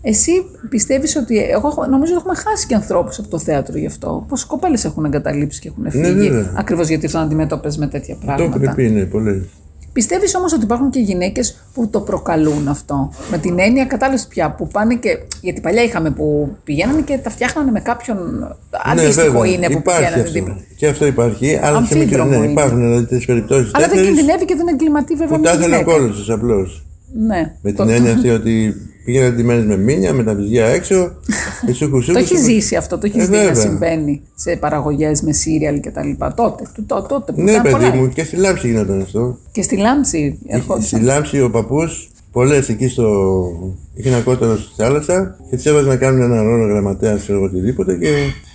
Εσύ πιστεύεις ότι. Εγώ έχω- νομίζω ότι έχουμε χάσει και ανθρώπους από το θέατρο γι' αυτό. Πώς κοπέλες έχουν εγκαταλείψει και έχουν φύγει. βέβαια. Ακριβώς γιατί ήρθαν αντιμέτωπες με τέτοια Το πράγματα. έχουν πει, ναι, πολλές. Πιστεύεις όμως ότι υπάρχουν και γυναίκες που το προκαλούν αυτό; Με την έννοια, κατάλαβες πια, που πάνε και. Γιατί παλιά είχαμε που πηγαίνανε και τα φτιάχνανε με κάποιον. Αντίστοιχο είναι που Ναι, υπάρχει πηγαίνανε αυτό. δίπλα. Και αυτό υπάρχει, αλλά σε μικρό. Αμφίδρομο Ναι, είναι. υπάρχουν δηλαδή τέτοιες περιπτώσεις. Αλλά δεν κινδυνεύει και δεν εγκληματεί βέβαια Που με τα τη ήθελε ο γυναίκα. κόλλο του απλώς. Ναι. Με το, την έννοια αυτή ότι πήγαινε ντυμένε με μήνια, με τα βυζιά έξω. και σούκου, σούκου, το έχει σούκου. ζήσει αυτό, το έχει Ε, δει να βέβαια. συμβαίνει σε παραγωγές με σύριαλ και τα λοιπά. Τότε, το, το, τότε που Ναι, ήταν παιδί πολλά. μου, και στη Λάμψη γινόταν αυτό. Και στη Λάμψη έρχονταν. Στη Λάμψη ο παππούς πολλές εκεί στο. Είχε ένα κότερο στη θάλασσα και τις έβαζε να κάνουν ένα ρόλο γραμματέας ή οτιδήποτε και.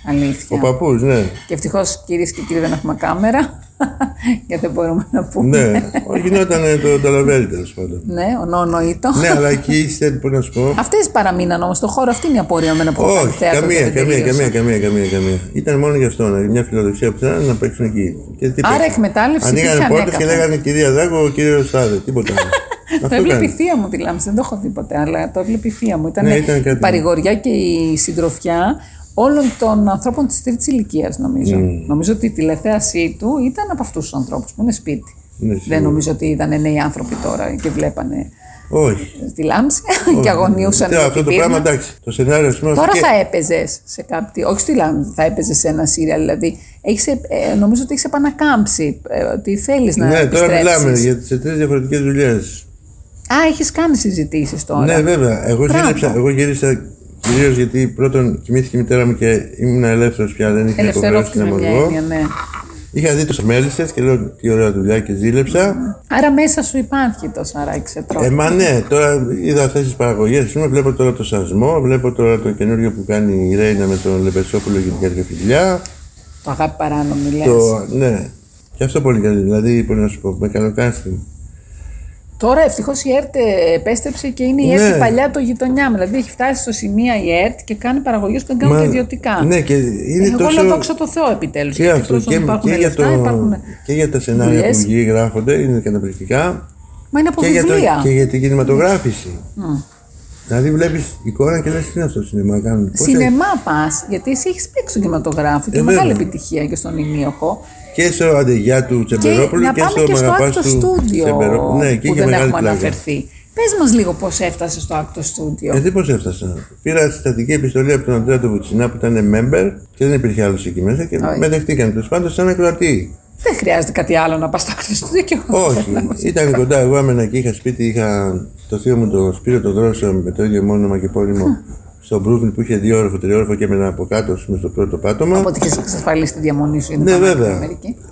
Αλήθεια. Ο παππούς, ναι. Και ευτυχώς κυρίες και κύριοι δεν έχουμε κάμερα. Γιατί δεν μπορούμε να πούμε. ναι, όχι, γινόταν το ταλαβέρι τέλος πάντων. Ναι, ο νονοήτο. ναι, αλλά εκεί είστε, πώ να σου πω; Αυτές παραμείναν όμως στο χώρο, αυτή είναι η απορία με από Όχι, καμία, καμία, καμία, καμία, καμία, καμία. Ήταν μόνο γι' αυτό, μια φιλοδοξία που θέλανε να παίξουν εκεί. Και τι Άρα εκμετάλλευση. Ανοίγανε πόρτες και λέγανε κυρία Δάκο, κύριος Στάδε, τίποτα. το έβλεπε η θεία μου τη Λάμψη, δεν το έχω δει ποτέ, αλλά το έβλεπε η θεία μου. Ήταν, ναι, ήταν η παρηγοριά και η συντροφιά όλων των ανθρώπων της τρίτης ηλικίας, νομίζω. Mm. Νομίζω ότι η τηλεθέασή του ήταν από αυτούς τους ανθρώπους που είναι σπίτι. Ναι, δεν νομίζω ότι ήταν νέοι άνθρωποι τώρα και βλέπανε όχι. Στη λάμψη και αγωνιούσαν. Ναι, αυτό το πράγμα εντάξει. Το σενάριο σήμερα. Τώρα θα έπαιζες σε κάτι. Όχι στη λάμψη, θα έπαιζες σε ένα σύριαλ. Δηλαδή, έχεις, ε, νομίζω ότι έχεις επανακάμψει. Ε, ότι θέλεις να. Ναι, τώρα μιλάμε για τις τρεις διαφορετικές δουλειές. Α, έχεις κάνει συζητήσεις τώρα. Ναι, βέβαια. Εγώ γύρισα, εγώ γύρισα κυρίως γιατί πρώτον κοιμήθηκε η μητέρα μου και ήμουν ελεύθερος πια, δεν είχα υποχρεώσει να μου ναι. Είχα δει του μέλισσες και λέω τι ωραία δουλειά και ζήλεψα. Άρα μέσα σου υπάρχει το σαράκι σε τρόπο. Ε, μα ναι, τώρα είδα αυτές τις παραγωγές. Βλέπω τώρα το σασμό, βλέπω τώρα το καινούριο που κάνει η Ρέινα με τον Λεπεσόπουλο για την καρδιοφιλιά. Το αγάπη παράνομη, λες. Ναι. Και αυτό πολύ καλή. Δηλαδή, πώς να σου πω, με καλοκάνστημα. Τώρα ευτυχώς η ΕΡΤ επέστρεψε και είναι η ΕΡΤ ναι. παλιά το γειτονιά Δηλαδή έχει φτάσει στο σημείο η ΕΡΤ και κάνει παραγωγές που δεν κάνουν και ιδιωτικά. Ναι, και είναι Εγώ τόσο... λέω δόξα τω Θεώ επιτέλους. Και, αυτό. Και, και, για το, υπάρχουν και για τα σενάρια που βγει, γράφονται, είναι καταπληκτικά. Μα είναι από και βιβλία. Για το, και για την κινηματογράφηση. Mm. Δηλαδή βλέπεις εικόνα και λες τι είναι αυτό το σινεμά. Κάνουν. Σινεμά πας, γιατί εσύ έχεις παίξει στον κινηματογράφο και ε, μεγάλη επιτυχία και στον Ινίωχο και στο Αντεγιά του Τσεμπερόπουλου και, και, στο Μαγαπά του Τσεμπερόπουλου. Ναι, και που δεν έχουμε αναφερθεί. Πες μας λίγο πώς έφτασε στο Άκτο Στούντιο. Γιατί πώς έφτασα. Πήρα συστατική επιστολή από τον Αντρέα του Βουτσινά που ήταν member και δεν υπήρχε άλλος εκεί μέσα και με δεχτήκαν του πάντων σαν ακροατή. Δεν χρειάζεται κάτι άλλο να πας στο Άκτο Στούντιο και εγώ. Όχι, ήταν κοντά. Εγώ έμενα εκεί, είχα σπίτι, είχα το θείο μου το Σπύρο το Δρόσο με το ίδιο μόνιμα και πόλεμο στο Brooklyn που είχε δύο όροφο, τριόροφο και έμενα από κάτω στο πρώτο πάτωμα. Οπότε είχες εξασφαλίσει τη διαμονή σου, είναι Ναι, βέβαια.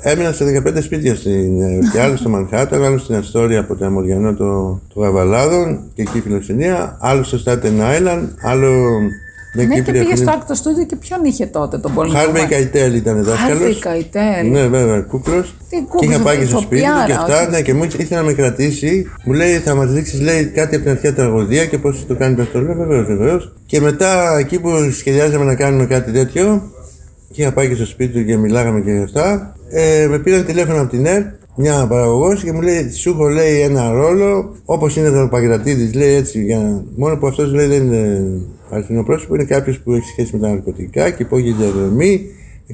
Έμεινα σε 15 σπίτια στην Νέα Υόρκη. Άλλο στο Μανχάταν, άλλο στην Αστόρια από το Αμοριανό το, το Γαβαλάδων και εκεί φιλοξενία. Άλλο στο Staten Island, άλλο ναι, ναι και πήγε στο άκτο στούντιο και ποιον είχε τότε τον πόλεμο. Χάρβεϊ Καϊτέλ ήταν δάσκαλος. Χάρβεϊ Καϊτέλ. Ναι, βέβαια, κούκλο. Και είχα πάει και στο σπίτι του και αυτά. Ναι, και μου ήθελε να με κρατήσει. Μου λέει θα μας δείξεις λέει, κάτι από την αρχαία τραγωδία και πώς το κάνει αυτό. Λέω βεβαίως, βεβαίως. Και μετά εκεί που σχεδιάζαμε να κάνουμε κάτι τέτοιο, και είχα πάει και στο σπίτι του και μιλάγαμε και αυτά. Ε, με πήραν τηλέφωνο από την ΕΡΤ μια παραγωγός και μου λέει: Σου έχω λέει ένα ρόλο όπως είναι το Παγκρατήδη. Λέει έτσι, για... μόνο που αυτός λέει δεν είναι αληθινό πρόσωπο, είναι κάποιος που έχει σχέση με τα ναρκωτικά και υπόγειε διαδρομή.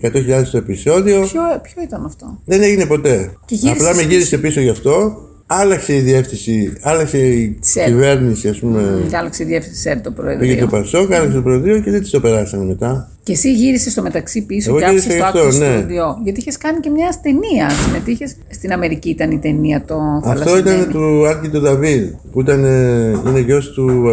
100.000 το επεισόδιο. Ποιο, ποιο ήταν αυτό; Δεν έγινε ποτέ. Απλά με γύρισε πίσω γι' αυτό Άλλαξε η διεύθυνση, άλλαξε η κυβέρνηση, ας πούμε. Και άλλαξε η διεύθυνση ΣΕΡ το Προεδρείο. Πήγε το Πασόκ, άλλαξε το Προεδρείο και δεν της το περάσανε μετά. Και εσύ γύρισες στο μεταξύ πίσω Εγώ και άφησες το άκουσα ναι. στο Γιατί είχες κάνει και μια ταινία. Συμμετείχε στην Αμερική, ήταν η ταινία το Αυτό ήταν του Άρκη του Δαβίδ, που ήταν, είναι γιος του,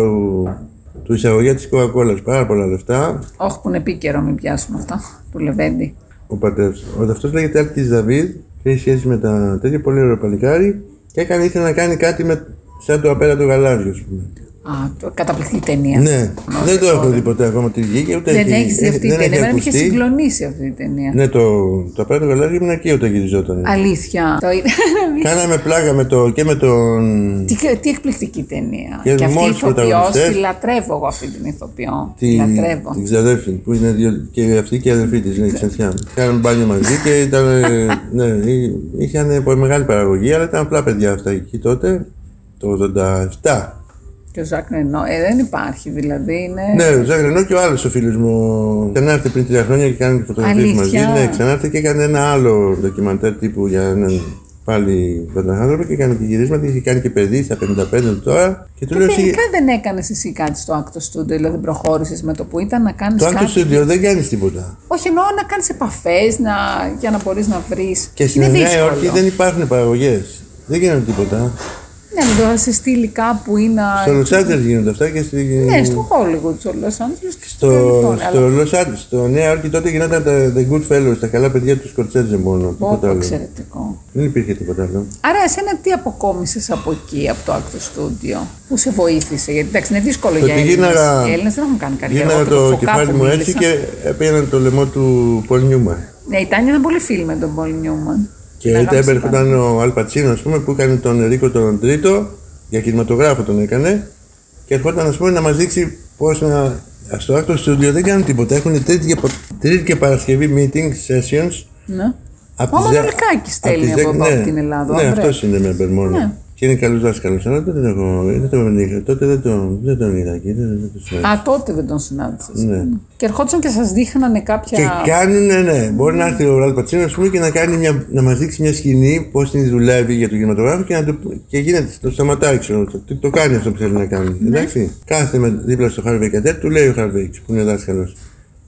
του εισαγωγέα της Coca-Cola. Πάρα πολλά λεφτά. Όχι που είναι επίκαιρο, μην πιάσουμε αυτό. Του Λεβέντη. Ο πατέρας. Ο αυτός λέγεται Άρκη Δαβίδ και έχει σχέση με τα τέτοια πολύ ωραίο παλικάρι. Και έκανε, ήθελε να κάνει κάτι με, σαν το απέραντο γαλάζιο, ας πούμε. Α, το, καταπληκτική ταινία. Ναι, δεν το έχω δει ποτέ ακόμα τη βγήκε. Ούτε δεν έχει δει αυτή η ταινία. Εμένα είχε συγκλονίσει αυτή η ταινία. Ναι, το, το απέραντο γαλάζιο ήμουν εκεί όταν γυριζόταν. Αλήθεια. Κάναμε πλάκα με το, και με τον. Τι, τι εκπληκτική ταινία. Και, και αυτή η ηθοποιός, τη λατρεύω εγώ αυτή την ηθοποιό. Τη λατρεύω. Την ξαδέρφη που είναι δύο, και αυτή και η αδερφή της, είναι ξενθιά. Κάναμε μπάνιο μαζί και ήταν. ναι, είχαν μεγάλη παραγωγή, αλλά ήταν απλά παιδιά αυτά εκεί τότε, το 87. Και ο Ζακ Ρενό, ε, δεν υπάρχει δηλαδή. Είναι... Ναι, ο Ζακ Ρενό και ο άλλος ο φίλος μου. Ξανάρθε πριν τρία χρόνια και κάνει φωτογραφίες μαζί. Ναι, ξανάρθε και έκανε ένα άλλο ντοκιμαντέρ τύπου για έναν πάλι άνθρωπο και έκανε και γυρίσματα. Είχε κάνει και παιδί στα 55 τώρα. Και του λέω Τελικά δεν έκανες εσύ κάτι στο Acto Studio, δηλαδή προχώρησες με το που ήταν να κάνεις. Το Acto Studio δεν κάνεις τίποτα. Όχι, εννοώ να κάνεις επαφές να... για να μπορείς να βρεις. Και στην Νέα Υόρκη δεν υπάρχουν παραγωγές. Δεν γίνονται τίποτα. Ναι, με το σε στείλει κάπου ή να. Στο Λο Άντζελε γίνονται αυτά και στη. Ναι, στο Hollywood, στο Λο Άντζελε και στο. Στο Λο Άντζελε, στο Νέα Υόρκη τότε γινόταν τα The Good Fellows, τα καλά παιδιά του Σκορτσέτζε μόνο. Πολύ εξαιρετικό. Δεν υπήρχε τίποτα άλλο. Άρα, εσένα τι αποκόμισες από εκεί, από το Άκτο Στούντιο, που σε βοήθησε; Γιατί εντάξει, είναι δύσκολο Το για ότι Έλληνες. γίναγα- Οι Έλληνες δεν έχουν κάνει καριέρα. Γίναγα Εγώ το Φωκά κεφάλι που μου έτσι μίλησα. και πήγαινα το λαιμό του Πολ Νιούμαν. Ναι, η Τάνια ήταν πολύ φίλη με τον Πολ Νιούμαν. Και Μεγάλο έπαιρνε συμβάν. ήταν ο Αλπατσίνο, ας πούμε, που έκανε τον Ερίκο τον Τρίτο, για κινηματογράφο τον έκανε, και ερχόταν ας πούμε, να μας δείξει πώς να. Στο άκτο στούντιο δεν κάνουν τίποτα. Έχουν τρίτη και, τρίτη και Παρασκευή meeting sessions. Ναι. Από Ο τις δε- Μανολικάκης από τις στέλνει δε- από εδώ, από την Ελλάδα, ο Ναι, Ανδρέας. αυτός είναι με Μπερμόνο. Ναι. Και είναι καλός δάσκαλος. Αλλά τότε δεν, έχω, δεν τον είχα. Τότε δεν τον, δεν τον είδα εκεί. Δεν, δεν τον συνάντησα. Α, τότε δεν τον συνάντησες. Ναι. Και ερχόντουσαν και σας δείχνανε κάποια. Και κάνουν, ναι, ναι. Μπορεί να έρθει ο Ραλ Πατσίνο ας πούμε, και να, κάνει μια, να μας δείξει μια σκηνή πώς την δουλεύει για τον κινηματογράφο και, να το, και γίνεται, το σταματάει, ξέρω. Το, το κάνει αυτό που θέλει να κάνει. Ναι. Εντάξει. Κάθεται με, δίπλα στο Harvey Κατέρ, του λέει ο Harvey που είναι δάσκαλος.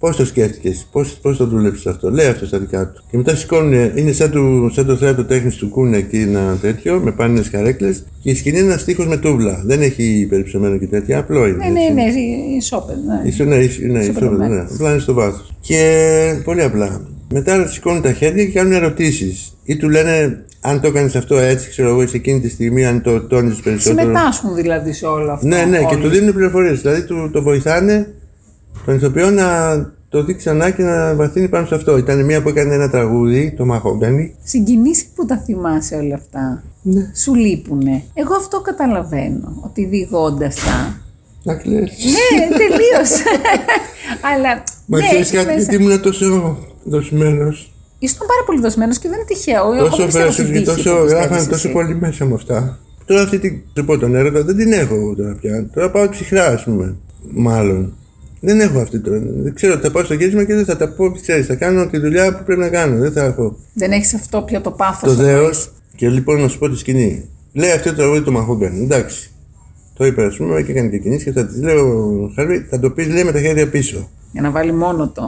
Πώς το σκέφτηκες, πώς το δούλεψες αυτό, λέει αυτό στα δικά του. Και μετά σηκώνουν, είναι σαν, του, σαν το θέατρο τέχνης του Κούνε εκεί ένα τέτοιο, με πάνινες καρέκλες. Και η σκηνή είναι ένας τείχο με τούβλα. Δεν έχει περιψωμένο και τέτοια, απλό είναι. Ναι, ναι, έτσι. ναι, η σόπερ. Ναι. Είσαι, ναι, είσαι, ναι, είσαι, πεπρωμένο. ναι, απλά είναι στο βάθος. Και πολύ απλά. Μετά σηκώνουν τα χέρια και κάνουν ερωτήσεις. Ή του λένε, αν το έκανες αυτό έτσι, ξέρω εγώ, σε εκείνη τη στιγμή, αν το τόνιζες περισσότερο. Συμμετάσχουν δηλαδή σε όλο αυτό. Ναι, ναι, και όλοι. του δίνουν πληροφορίες. Δηλαδή του το βοηθάνε τον ηθοποιό να το δει ξανά και να βαθύνει πάνω σε αυτό. Ήταν μία που έκανε ένα τραγούδι, το Μαχόγκανη. Συγκινήσει που τα θυμάσαι όλα αυτά; Ναι. Σου λείπουνε. Εγώ αυτό καταλαβαίνω. Ότι διηγώντας τα. Να κλαις. ναι, τελείωσε. Αλλά. Μα ναι, ξέρεις έχεις κάτι, μέσα- γιατί ήμουν τόσο δοσμένος. Ήσουν πάρα πολύ δοσμένος και δεν είναι τυχαίο. Εγώ Τόσο πιστεύω στην φρέσο και τύχη τόσο που πιστεύεις γράφανε τόσο εσύ. πολύ μέσα μου αυτά. Τώρα αυτή την. Σου πω τον έρωτα δεν την έχω εγώ τώρα πια. Τώρα πάω ψυχρά, ας πούμε. Μάλλον. Δεν έχω αυτή τώρα. Δεν ξέρω, θα πάω στο γύρισμα και δεν θα τα πω. Ξέρεις, θα κάνω τη δουλειά που πρέπει να κάνω. Δεν θα έχω Δεν έχεις αυτό πια το πάθος. το δέος. Και λοιπόν να σου πω τη σκηνή. Λέει αυτό το τραγούδι το Μαχόγκαν. Εντάξει. Το είπε, ας πούμε, και έκανε και κινήσεις και θα της λέω, Χάρη, θα το πεις, λέει με τα χέρια πίσω. Για να βάλει μόνο το,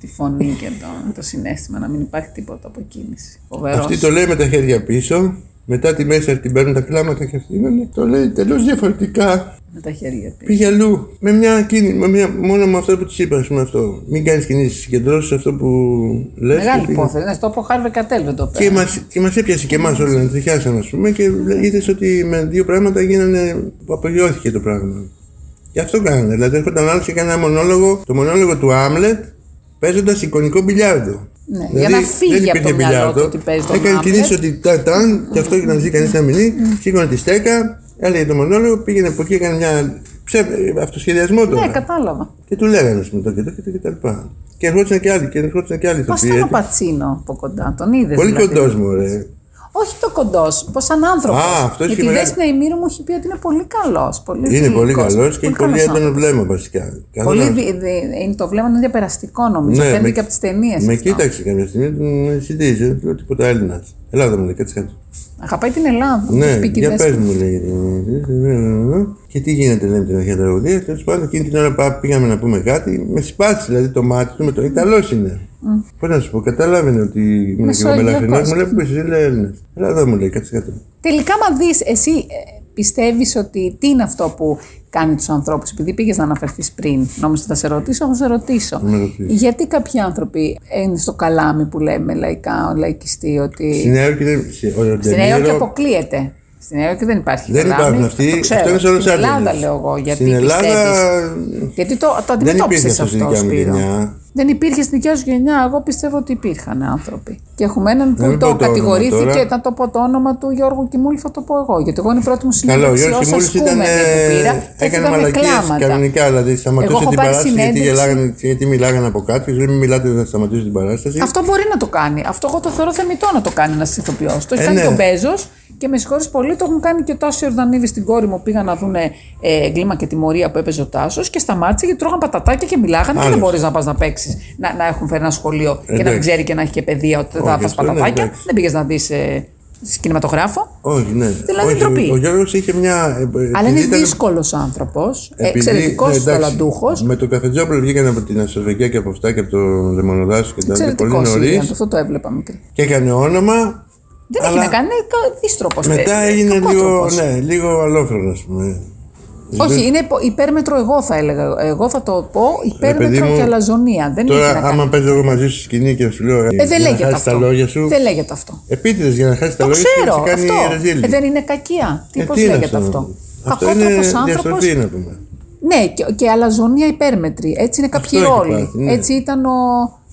τη φωνή και το, το συνέστημα, να μην υπάρχει τίποτα από κίνηση. Φοβερός. Αυτή το λέει με τα χέρια πίσω. Μετά τη μέσα την παίρνουν τα κλάματα και αυτή είναι. Το λέει τελείως διαφορετικά. Με τα χέρια πίσω. Πήγε αλλού. Με μια κίνηση, με μια, μόνο με αυτό που της είπα, ας πούμε αυτό. Μην κάνεις κινήσεις, συγκεντρώσεις αυτό που λες. Μεγάλη υπόθεση. Ναι, στο πω Χάρβε Κατέλ δεν το Και πέρα. μας, και μας έπιασε και εμάς όλα να τριχιάσαμε ας πούμε και είδες ότι με δύο πράγματα γίνανε, απογειώθηκε το πράγμα. Γι' αυτό κάνανε. Δηλαδή έρχονταν άλλος και έκανε ένα μονόλογο, το μονόλογο του Άμλετ παίζοντας εικονικό μπιλιάρδο. Ναι, Δηλαδή, για να φύγει δεν από υπήρχε το μυαλό μπιλιάρδο. του ότι παίζει τον Έκανε Άμλετ. κινήσεις ότι τα ταν και αυτό για να ζει κανείς να μην σήκωνε τη στέκα, έλεγε το μονόλογο, πήγαινε από εκεί, έκανε μια ψε... αυτοσχεδιασμό τώρα. Ναι, κατάλαβα. Και του λέγανε ας πούμε το και το και το και τα λοιπά. Και ερχόντουσαν και άλλοι, και ερχόντουσαν και άλλοι Πώ ηθοποιοί, ήταν ο έτσι. Πατσίνο από κοντά, τον είδες. Πολύ κοντός μου, ρε. Όχι το κοντός, πως σαν άνθρωπος. Α, αυτός Γιατί και η μεγάλη- Δέσποινα Ημήρου μου έχει πει ότι είναι πολύ καλός. Πολύ Είναι πολύ φιλικός, καλός και έχει πολύ καλός έντονο άνθρωπος. βλέμμα βασικά. Πολύ Καθόλου- δι- δι- είναι το βλέμμα είναι διαπεραστικό νομίζω. Ναι, Φαίνεται με- και από τις ταινίες. Με κοίταξε κάποια στιγμή, με συντήρησε, του λέω τίποτα Έλληνας. Ελλάδα μου λέει, κάτσε κάτω. Αγαπάει την Ελλάδα. Ναι, έχει πει και η για Δέσποινα. πες μου λέει. Και τι γίνεται, λέει με την αρχαία τραγωδία. Τέλος πάντων, εκείνη την ώρα πά- πήγαμε να πούμε κάτι. Με σπάσει δηλαδή το μάτι του με το Ιταλός είναι. Πώς να σου πω, καταλάβαινε ότι ήμουν και εγώ Μεσογειακός. μελαχρινός. Μου λέει που είσαι, λέει Έλληνα. Ελλάδα μου λέει, κάτσε κάτω. Τελικά, μα δεις, εσύ ε, πιστεύεις ότι τι είναι αυτό που κάνει τους ανθρώπους, επειδή πήγες να αναφερθείς πριν. Νόμιζα ότι θα σε ρωτήσω, θα σε ρωτήσω. Με ρωτήσεις. Γιατί κάποιοι άνθρωποι είναι στο καλάμι που λέμε λαϊκά, λαϊκιστή, ότι. Στη Νέα Υόρκη δεν. σε- ο Στην Νέα Υόρκη Ντενίρο- αποκλείεται. Στην Νέα Υόρκη δεν υπάρχει Δεν καλάμι, υπάρχουν αυτοί. Το ξέρω. Αυτό είναι σε όλο Στην Los Angeles. Ελλάδα λέω εγώ. Γιατί Στην Ελλάδα πιστεύεις- Γιατί το, το δεν υπήρχε αντιμετώπισες αυτό στη αυτό, δικιά μου Σπύρο. γενιά. Δεν υπήρχε στην δικιά σου γενιά. Εγώ πιστεύω ότι υπήρχαν άνθρωποι. Και έχουμε έναν Να που μην το πω το όνομα κατηγορήθηκε. τώρα. Να το πω το όνομα του Γιώργου Κιμούλη, θα το πω εγώ. Γιατί εγώ είναι η πρώτη μου Καλά, ο συνέντευξη Γιώργος ως Χιμούλης ήταν. ασκούμενη που πήρα. και Έκανε έφυγα με μαλακίες κλάματα. κανονικά. Δηλαδή, Εγώ σταματούσε έχω την πάρει παράσταση γιατί, συνέντευξη. γελάγανε, γιατί μιλάγανε από κάποιο. Δεν μην μιλάτε, δεν θα σταματήσει την παράσταση. Αυτό μπορεί να το κάνει. Αυτό εγώ το θεωρώ θεμητό να το κάνει ένας ηθοποιός. Το έχει Ε, κάνει ναι. και ο Μπέζος και με συγχωρείς πολύ, το έχουν κάνει και ο Τάσος Ιορδανίδης στην κόρη μου. Πήγαν να δουν ε, εγκλήμα και τιμωρία που έπαιζε ο Τάσος και σταμάτησε γιατί τρώγαν πατατάκια και μιλάγανε. Και δεν Άλλος. μπορείς να πας να παίξεις, να, να έχουν φέρει ένα σχολείο και να μην Εντάξει. ξέρει και να έχει και παιδεία ότι δεν θα Όχι, φας αυτό είναι πατατάκια. εντάξει. Δεν πήγες να δεις ε, κινηματογράφο. Όχι, ναι. Δηλαδή, Όχι, ντροπή. Ο, ο Γιώργος είχε μια. ε, Αλλά είναι ήταν- δύσκολος άνθρωπος, επειδή- εξαιρετικός ναι, εντάξει, ταλαντούχο. Με το καφετζόπουλο βγήκαν από την Αστροφικιά και από αυτά και από το Λεμονοδάσο και τα άλλα πολύ Εξαιρετικό νωρίς. αυτό το έβλεπα μικρή. Και έκανε όνομα. Δεν αλλά έχει να κάνει, είναι δύστροπο. Μετά έγινε λίγο, ναι, λίγο αλόφρονο, ας πούμε. Όχι, είναι υπο- υπέρμετρο εγώ θα έλεγα. Εγώ θα το πω υπέρμετρο παιδί μου, και αλαζονία. Δεν Τώρα, έχει να κάνει. άμα παίζω εγώ μαζί σου σκηνή και σου λέω. Ε, για δεν να λέγεται χάσεις τα αυτό. λόγια σου. Δεν λέγεται αυτό. Επίτηδες για να χάσεις τα Το λόγια σου και ξέρω σε κάνει αυτό. ρεζίλη. Ε, δεν είναι κακία. Τι Ε, πώς είναι λέγεται αυτό; Αυτό; Είναι Κακότροπος άνθρωπος. διαστροφή να πούμε. Ναι, και, και αλαζονία υπέρμετρη. Έτσι είναι κάποιοι έχει ρόλοι. πάθει, ναι. Έτσι ήταν ο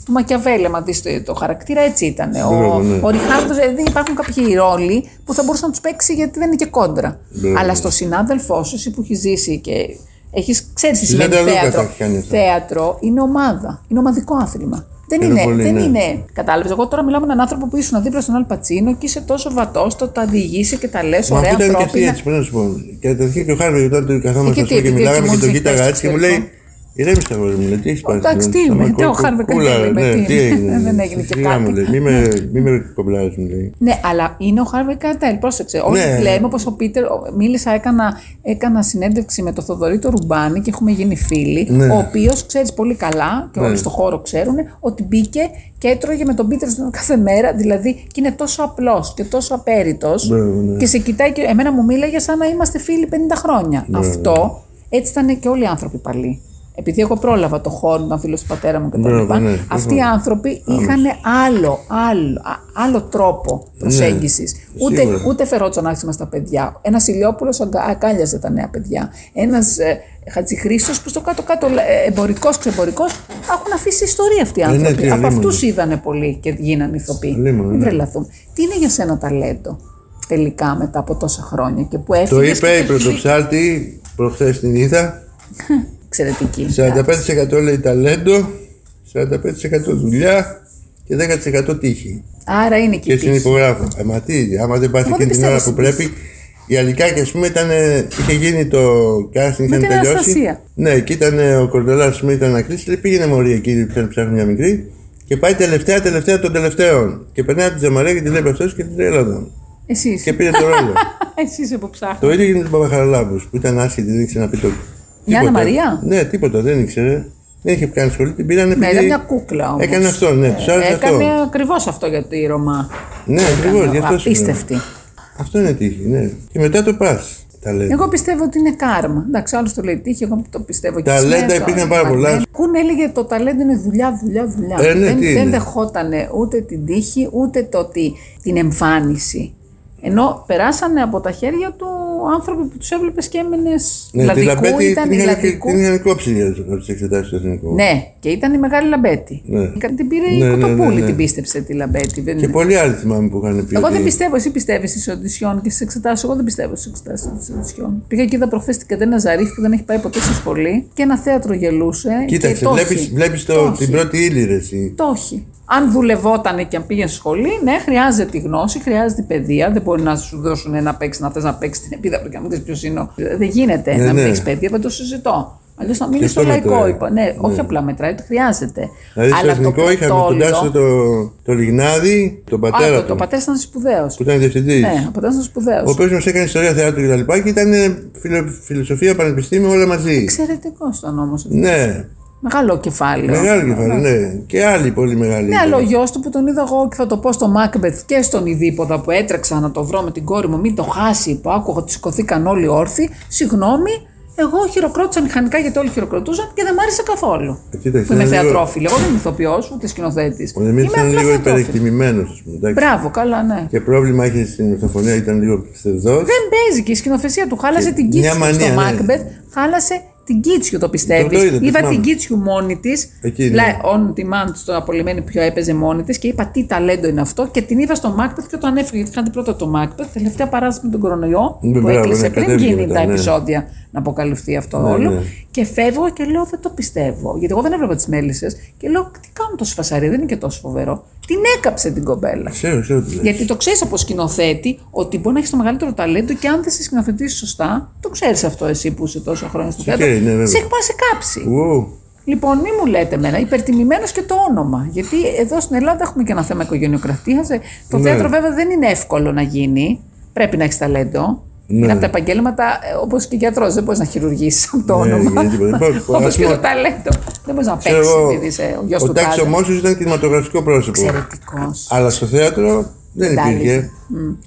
του Μακιαβέλη, άμα δεις το, το χαρακτήρα, έτσι ήταν. Μπράβο, ο, ναι. ο Ριχάρδος, δηλαδή υπάρχουν κάποιοι ρόλοι που θα μπορούσε να τους παίξει γιατί δεν είναι και κόντρα. Μπράβο. Αλλά στο συνάδελφό σου, εσύ που έχεις ζήσει και έχεις, ξέρεις τι Στη σημαίνει Ζέντα Λούκα θέατρο. τα έχει κάνει αυτά. Θέατρο είναι ομάδα, είναι ομαδικό άθλημα. Δεν Είναι είναι, πολύ, δεν ναι. είναι. Κατάλαβες. Εγώ τώρα μιλάω με έναν άνθρωπο που ήσουν δίπλα στον Αλπατσίνο και είσαι τόσο βατός, το τα διηγήσει και τα λες, Μα ωραία αυτό ήταν και αυτή ανθρώπινα. έτσι, πρέπει να σου πω. Και καταρχήν και ο Χάρβι όταν του καθόμαστε Ε, και στο τι, και τι, μιλάγαμε τι, και τον μόλις κοίταγα έχει έτσι και μου πέσει λέει. Ηρέμησε τα γόρια μου, λέει, τι έχεις πάρει. Εντάξει, τι Σταμά, είμαι, τι, ο κο- Χάρβι κούλα, κάτι ναι, λέει, τι τι έγινε. δεν έγινε και Σιγά κάτι. μου λέει, μη με- μη με κομπλάρεις, μου λέει. Ναι, αλλά είναι ο Χάρβι Καρτέλ. Πρόσεξε. Όλοι Ναι. λέμε όπω ο Πίτερ. ο- Μίλησα, έκανα, έκανα συνέντευξη με τον Θοδωρή το Ρουμπάνη και έχουμε γίνει φίλοι. Ναι. Ο οποίος ξέρεις πολύ καλά και Ναι. όλοι στο χώρο ξέρουν ότι μπήκε και έτρωγε με τον Πίτερ κάθε μέρα. Δηλαδή και είναι τόσο απλός και τόσο απέριτος. Μπράβο, ναι. Και σε κοιτάει και εμένα μου μίλαγε σαν να είμαστε φίλοι 50 χρόνια. Αυτό έτσι ήταν και όλοι οι άνθρωποι παλιοί. Επειδή εγώ πρόλαβα το χώρο, ήταν φίλος του πατέρα μου κτλ. Μπράβο, ναι, Αυτοί οι προφανώς. άνθρωποι είχαν άλλο, άλλο, α- άλλο τρόπο προσέγγισης. ούτε, Ναι, σίγουρα. ούτε φερόταν άσχημα στα παιδιά. Ένας Ηλιόπουλος αγκάλιαζε τα νέα παιδιά. Ένας ε, Χατζηχρήστος που στο κάτω-κάτω εμπορικός ξεμπορικός έχουν αφήσει ιστορία αυτοί οι Ε, ναι, άνθρωποι. τι, Από αλίμονο. αυτούς είδανε πολύ και γίνανε ηθοποιοί. Αλίμονο, Μην ναι. τρελαθούμε. Τι είναι για σένα ταλέντο τελικά μετά από τόσα χρόνια και που έφυγες. Το είπε η πρωτοψάλτη προχθές την είδα. Εξαιρετική. 45% λέει ταλέντο, 45% δουλειά και 10% τύχη. Άρα είναι και Και τύχη. συνυπογράφω. Ε, μα τι, άμα δεν πας Εγώ εκείνη δεν την ώρα πιστεύω που στην πρέπει. Η Αλικάκη, ας πούμε, ήταν, είχε γίνει το casting, Με είχαν την τελειώσει. Αναστασία. Ναι, και ήταν ο Κορδελάς, ας πούμε, ήταν να κλείσει. Λέει, πήγαινε μωρή εκεί, που ψάχνει μια μικρή. Και πάει τελευταία, τελευταία των τελευταίων. Και περνάει από τη Τζαμαρία και τη λέει αυτό και την λέει Ελλάδο. Εσύ είσαι. Και πήρε το ρόλο. Εσύ είσαι που ψάχνει. το ίδιο γίνεται με τον Παπαχαραλάμπους που ήταν άσχετη, δεν ήξερε να πει το. Η Άννα τίποτα. Μαρία; Ναι, τίποτα, δεν ήξερε. Δεν είχε κάνει σχολή, την πήρανε Ναι, επειδή ήταν μια κούκλα όμως. Έκανε αυτό, ναι, τους άρεσε αυτό. Έκανε ακριβώς αυτό για τη Ρωμά. Ναι, ακριβώς, γι' αυτό σου λέω. Απίστευτη. Αυτό είναι τύχη, ναι. Και μετά το πας. Ταλέντο. Εγώ πιστεύω ότι είναι κάρμα. Εντάξει, άλλος το λέει τύχη, εγώ το πιστεύω και Ταλέντα σήμερα, υπήρχαν το- πάρα πολλά. Κούν έλεγε το ταλέντο είναι δουλειά, δουλειά, δουλειά. Ε, ναι, δεν, τι δεν είναι. δεχότανε ούτε την τύχη, ούτε το ότι την εμφάνιση. Ενώ περάσανε από τα χέρια του άνθρωποι που τους έβλεπες και έμενες. Ναι, τη λαδικού, Λαμπέτη ήταν την είχαν, λαδικού. την είχαν κόψει για τι εξετάσεις του εθνικού. Ναι, και ήταν η μεγάλη Λαμπέτη. Ναι. Την πήρε Ναι, η ναι, ναι, Κοτοπούλη, ναι. την πίστεψε τη Λαμπέτη. Δεν... Και πολλοί άλλοι θυμάμαι που είχαν πει. Εγώ ότι- δεν πιστεύω, εσύ πιστεύεις στις οντισιόν και στις εξετάσεις. Εγώ δεν πιστεύω στις εξετάσεις της οντισιόν. Πήγα και είδα προχθές την Κατένα Ζαρίφ που δεν έχει πάει ποτέ στη σχολή και ένα θέατρο γελούσε. και Κοίταξε, το βλέπεις, έχει. βλέπεις Το το, έχει. την πρώτη ύλη ρε εσύ. Το έχει. Αν δουλευόταν και αν πήγαινε στη σχολή, ναι, χρειάζεται η γνώση, χρειάζεται η παιδεία. Δεν μπορεί να σου δώσουν να παίξει, να θες να παίξεις την επίδαυρο και να μην ξέρει ποιος είναι. ο- Δεν γίνεται Ναι, να μην ναι. έχει παιδεία, δεν το συζητώ. Αλλιώς να μείνεις Και στο αυτό λαϊκό. μετράει. Είπα. Ναι, όχι απλά μετράει, το χρειάζεται. Δηλαδή στο Αλλά το εθνικό είχαμε τον κρατόλιο- Τάσο το, το Λιγνάδη, τον Α, πατέρα το, του, το πατέρα ήταν σπουδαίος. που ήταν διευθυντής. Ναι, ο πατέρας ήταν σπουδαίος. Ο οποίος μα έκανε ιστορία θεάτρου και τα λοιπά και ήταν φιλο, φιλοσοφία, πανεπιστήμιο, όλα μαζί. Εξαιρετικός ήταν όμως. Ναι, Μεγάλο κεφάλαιο. μεγάλο κεφάλι, ναι. Και άλλοι πολύ μεγάλοι. Ναι, αλλά ο γιος του που τον είδα εγώ και θα το πω στο Μάκμπεθ και στον Ιδίποδα που έτρεξα να το βρω με την κόρη μου, μην το χάσει, που άκουγα ότι σηκωθήκαν όλοι όρθιοι. Συγγνώμη, εγώ χειροκρότησα μηχανικά γιατί όλοι χειροκροτούσαν και δεν μ' άρεσε καθόλου. Ε, κοίταξε, που είμαι είναι λίγο- θεατρόφιλη. Εγώ δεν είμαι ηθοποιός ούτε σκηνοθέτης. Ο Δημήτρης ήταν λίγο θεατρόφιλη. υπερεκτιμημένος, ας πούμε. εντάξει. Μπράβο, καλά, ναι. Και πρόβλημα είχε στην ορθοφωνία, ήταν λίγο ψευδό. Δεν παίζει και η σκηνοθεσία του χάλασε Και την μια Κίτσιου μανία, στο ναι. Μάκμπεθ, χάλασε την Κίτσιου, το πιστεύεις. Το- το είδα, το Είδα θυμάμαι. την Κίτσιου μόνη της. Εκεί, ναι. Λέει, on demand στο απολυμμένη ποιο έπαιζε μόνη της και είπα τι ταλέντο είναι αυτό και την είδα στο Μάκμπεθ και όταν έφυγε, γιατί είχαν πρώτα το Μάκμπεθ, τελευταία παράσταση με τον κορονοϊό Ναι, που μπράβο, έκλεισε ναι, πριν κατέβηκε γίνει μετά, τα ναι. επεισόδια να αποκαλυφθεί αυτό Ναι, όλο. ναι. Και φεύγω και λέω δεν το πιστεύω. Γιατί εγώ δεν έβλεπα τις μέλισσες και λέω τι κάνουν τόσο φασαρία, δεν είναι και τόσο φοβερό. Την έκαψε την κομπέλα. Ξέρω, ξέρω τι λες. Γιατί το ξέρεις από σκηνοθέτη ότι μπορεί να έχεις το μεγαλύτερο ταλέντο και αν δεν σε σκηνοθετήσει σωστά, το ξέρεις αυτό εσύ που είσαι τόσο χρόνια στο θέατρο. ξέρει, ναι, βέβαια. σε έχει πάει σε κάψει. Ου, Λοιπόν, μη μου λέτε εμένα, υπερτιμημένος και το όνομα. Γιατί εδώ στην Ελλάδα έχουμε και ένα θέμα οικογενειοκρατίας. Το Ναι. θέατρο βέβαια δεν είναι εύκολο να γίνει. Πρέπει να έχεις ταλέντο. Ναι. Είναι από τα επαγγέλματα όπως και γιατρός. Δεν μπορείς να χειρουργήσεις από το Ναι, όνομα. γιατί δεν μπορείς. Όπως Ας και πούμε, το ταλέντο. Δεν μπορείς να ξέρω παίξεις εγώ, επειδή είσαι ο γιος Ο του Τάκης τάδε. Ομόσιος ήταν κινηματογραφικό πρόσωπο. Εξαιρετικός. Αλλά στο θέατρο δεν Δεν τα υπήρχε. έλεγε.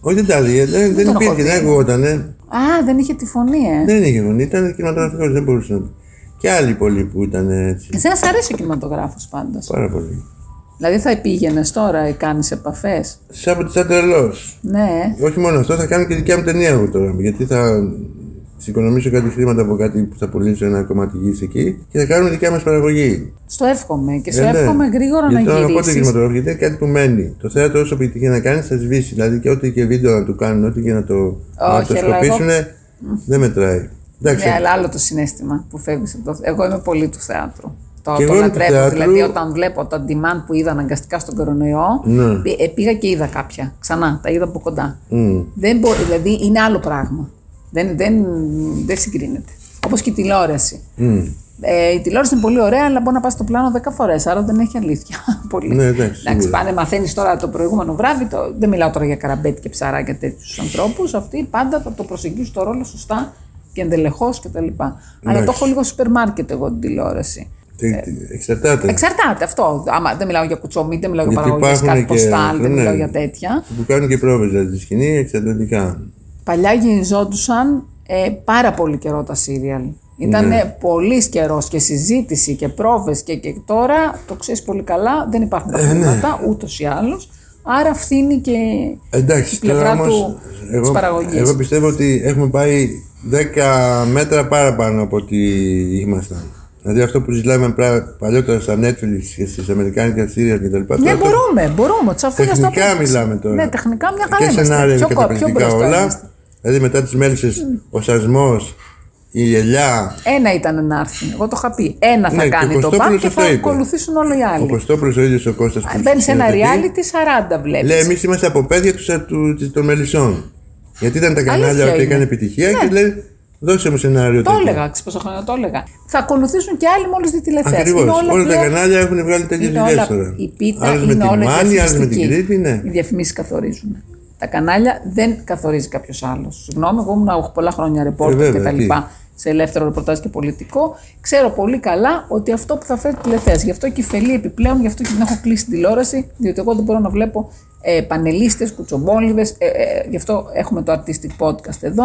Όχι, δεν τα έλεγε. Δεν, δεν τον έχω υπήρχε, δει. δεν ακουγότανε. Α, δεν είχε τη φωνή, ε. Δεν είχε φωνή, ήταν κινηματογραφικός, δεν μπορούσε να πει. Και άλλοι πολλοί που ήταν έτσι. Εσένα σ' αρέσει ο κινηματογράφος πάντως. Πάρα πολύ. Δηλαδή θα πήγαινες τώρα ή κάνεις επαφές; Σαν σαν τρελό. Ναι. Όχι μόνο αυτό, θα κάνω και δικιά μου ταινία εγώ τώρα. Γιατί θα συγκονομήσω κάτι χρήματα από κάτι που θα πουλήσω ένα κομμάτι γης εκεί και θα κάνουμε δικιά μας παραγωγή. Στο εύχομαι και σε Ε, ναι. εύχομαι γρήγορα γιατί να τώρα πότε γυρίσεις. κινηματογράφο, γιατί είναι κάτι που μένει. Το θέατρο όσο επιτυχία να κάνεις θα σβήσει. Δηλαδή και ό,τι και βίντεο να του κάνουν, ό,τι και να το, να το αλλά εγώ- σκοπίσουν, δεν μετράει. Εντάξει, Ναι, αλλά άλλο το συνέστημα που φεύγεις από το Εγώ είμαι πολύ του θεάτρου. Το, Και το εγώ είμαι του λατρεύω. θεάτρου. Δηλαδή, όταν βλέπω το demand που είδα αναγκαστικά στον κορονοϊό, Ναι. πη- ε, πήγα και είδα κάποια. Ξανά, τα είδα από κοντά. Μμ. Δεν μπορεί, δηλαδή, είναι άλλο πράγμα. Δεν, δεν, δεν συγκρίνεται. Όπως και η τηλεόραση. Μμ. Ε, η τηλεόραση είναι πολύ ωραία, αλλά μπορεί να πας στο πλάνο 10 φορές, άρα δεν έχει αλήθεια. πολύ. Ναι, εντάξει, σίγουρα. πάνε, μαθαίνεις τώρα το προηγούμενο βράδυ. Το, δεν μιλάω τώρα για καραμπέτη και ψαράκια τέτοιους ανθρώπους. Αυτοί πάντα θα το προσεγγίσουν το ρόλο σωστά και εντελεχώς κτλ. Αλλά το έχω λίγο σούπερ μάρκετ εγώ την τηλεόραση. Τι- τι- Εξαρτάται. Εξαρτάται αυτό. Άμα δεν μιλάω για κουτσομί, δεν μιλάω για Γιατί παραγωγέ υπάρχουν κάτι και- ποστάλ, δεν ναι. μιλάω για τέτοια. Που κάνουν και πρόβες δηλαδή στη σκηνή εξαρτητικά. Παλιά γυριζόντουσαν ε, πάρα πολύ καιρό τα σύριαλ. Ήταν Ναι. πολύ καιρός και συζήτηση και πρόβες και, και τώρα το ξέρεις πολύ καλά, δεν υπάρχουν Ε, τα χρήματα ούτως ή άλλως. Άρα φθήνει και Εντάξει, η πλευρά τώρα όμως, του της εγώ, παραγωγής. εγώ πιστεύω ότι έχουμε πάει 10 μέτρα παραπάνω από ό,τι ήμασταν. Δηλαδή αυτό που ζητάμε πρά- παλιότερα στα Netflix και στις Αμερικάνικα σύρια και τα λοιπά. Ναι, τώρα το- μπορούμε, μπορούμε. Του αφήνω στα Τεχνικά πόδια. μιλάμε τώρα. Ναι, τεχνικά μια χαρά Και είμαστε. σενάρια είναι Πιο, κο- πιο καταπληκτικά μπροστά όλα. είμαστε. Δηλαδή μετά τις μέλισσες, ο σασμός, η ελιά. Ένα ήταν να έρθει. Εγώ το είχα πει. Ένα θα Ναι, και κάνει ο το Κωστόπουλος παν και αυτό θα είπε. ακολουθήσουν όλοι οι Ο άλλοι. Κωστόπουλος ο ίδιος ο Κώστας που Μπαίνεις σε ένα σκηνοθετεί, reality 40 βλέπεις. Λέει εμείς είμαστε από παιδιά του, του, του, των μελισσών. Γιατί ήταν τα κανάλια Αλήθεια ότι είναι. έκανε επιτυχία Ναι. και λέει δώσε μου σενάριο. Το τέτοιο». έλεγα, ξέρεις πόσα χρόνια το έλεγα. Θα ακολουθήσουν και άλλοι μόλις δει τηλεθέαση. Ακριβώς. Είναι Όλα, όλα τα πλέον- κανάλια έχουν βγάλει τέτοιες είναι δουλειές όλα- τώρα. Η πίτα Άλλες με είναι τη όλα Μάνη, άλλες με την διαφημιστική. Κρήτη, ναι. Οι διαφημίσεις καθορίζουν. Τα κανάλια δεν καθορίζει κάποιος άλλος. Συγγνώμη, εγώ ήμουν έχω πολλά χρόνια Ε, ρεπόρτερ βέβαια, και τα τι. λοιπά σε ελεύθερο ρεπορτάζ και πολιτικό. Ξέρω πολύ καλά ότι αυτό που θα φέρει τηλεθέαση. Γι' αυτό και η φελή επιπλέον, γι' αυτό και την έχω κλείσει την τηλεόραση, διότι εγώ δεν μπορώ να βλέπω ε, πανελίστες, κουτσομπόλιδες, ε, ε, γι' αυτό έχουμε το Artistic Podcast εδώ,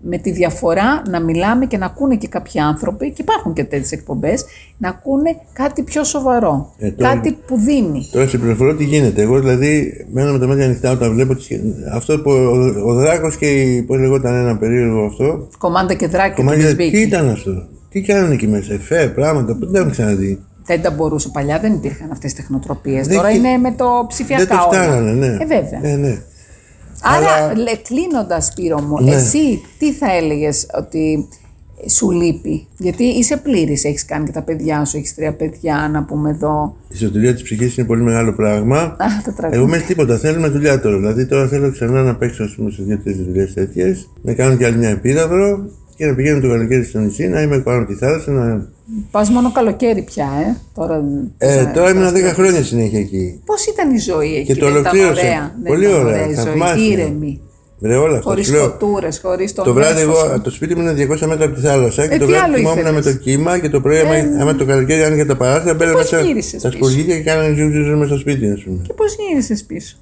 με τη διαφορά να μιλάμε και να ακούνε και κάποιοι άνθρωποι, και υπάρχουν και τέτοιες εκπομπές, να ακούνε κάτι πιο σοβαρό, Ε, τώρα- κάτι που δίνει. Τώρα σε πληροφορώ τι γίνεται. Εγώ δηλαδή μένω με τα μάτια ανοιχτά όταν βλέπω τις... αυτό που ο, ο Δράκος και η, πώς λεγόταν ένα περίεργο αυτό. Κομμάντα και δράκη και Κομμάτια, τι Μπισμπίκη. ήταν αυτό; Τι κάνουν εκεί μέσα, εφέ, πράγματα που δεν έχουν ξαναδεί. Δεν τα μπορούσε παλιά, δεν υπήρχαν αυτές τις τεχνοτροπίες. Δεν Τώρα και- είναι με το Δεν ψηφιακά το όλα. φτάνανε, ναι. Ε, βέβαια. Ε, ναι. Άρα, Αλλά- λε, κλείνοντας, Σπύρο μου, Ναι. εσύ τι θα έλεγες ότι σου λείπει; Γιατί είσαι πλήρης, έχεις κάνει και τα παιδιά σου, έχεις τρία παιδιά, να πούμε εδώ. Η σωτηρία της ψυχής είναι πολύ μεγάλο πράγμα. Α, τα τραγούδια. Εγώ με τίποτα. Θέλουμε δουλειά τώρα. Δηλαδή τώρα θέλω ξανά να παίξω ας πούμε, σε δύο-τρεις δουλειές τέτοιες, να κάνω κι άλλη μια επίδαυρο και να πηγαίνω το καλοκαίρι στο νησί, να είμαι πάνω από τη θάλασσα. Να... Πας μόνο καλοκαίρι πια, ε; Τώρα, Ε, τώρα ήμουν 10 χρόνια συνέχεια εκεί. Πώς ήταν η ζωή εκεί, Και το δεν ήταν ολοκλήρωσα. ωραία. Δεν Πολύ ήταν ωραία, η ζωή, θαυμάσια. ήρεμη. Βρε όλα αυτά. Χωρίς σου λέω. κοτούρες, χωρίς τον Το βράδυ, έφος. εγώ, το σπίτι μου είναι 200 μέτρα από τη θάλασσα και Ε, το τι βράδυ άλλο κοιμόμουν ήθελες; με το κύμα και το πρωί, άμα, άμα το καλοκαίρι άνοιγε τα παράθυρα, μπαίνω πώς μέσα γύρισες στα πίσω; σπουργίτια και κάνανε ζουζουζου μέσα στο σπίτι, ας πούμε. Και πώς γύρισες πίσω;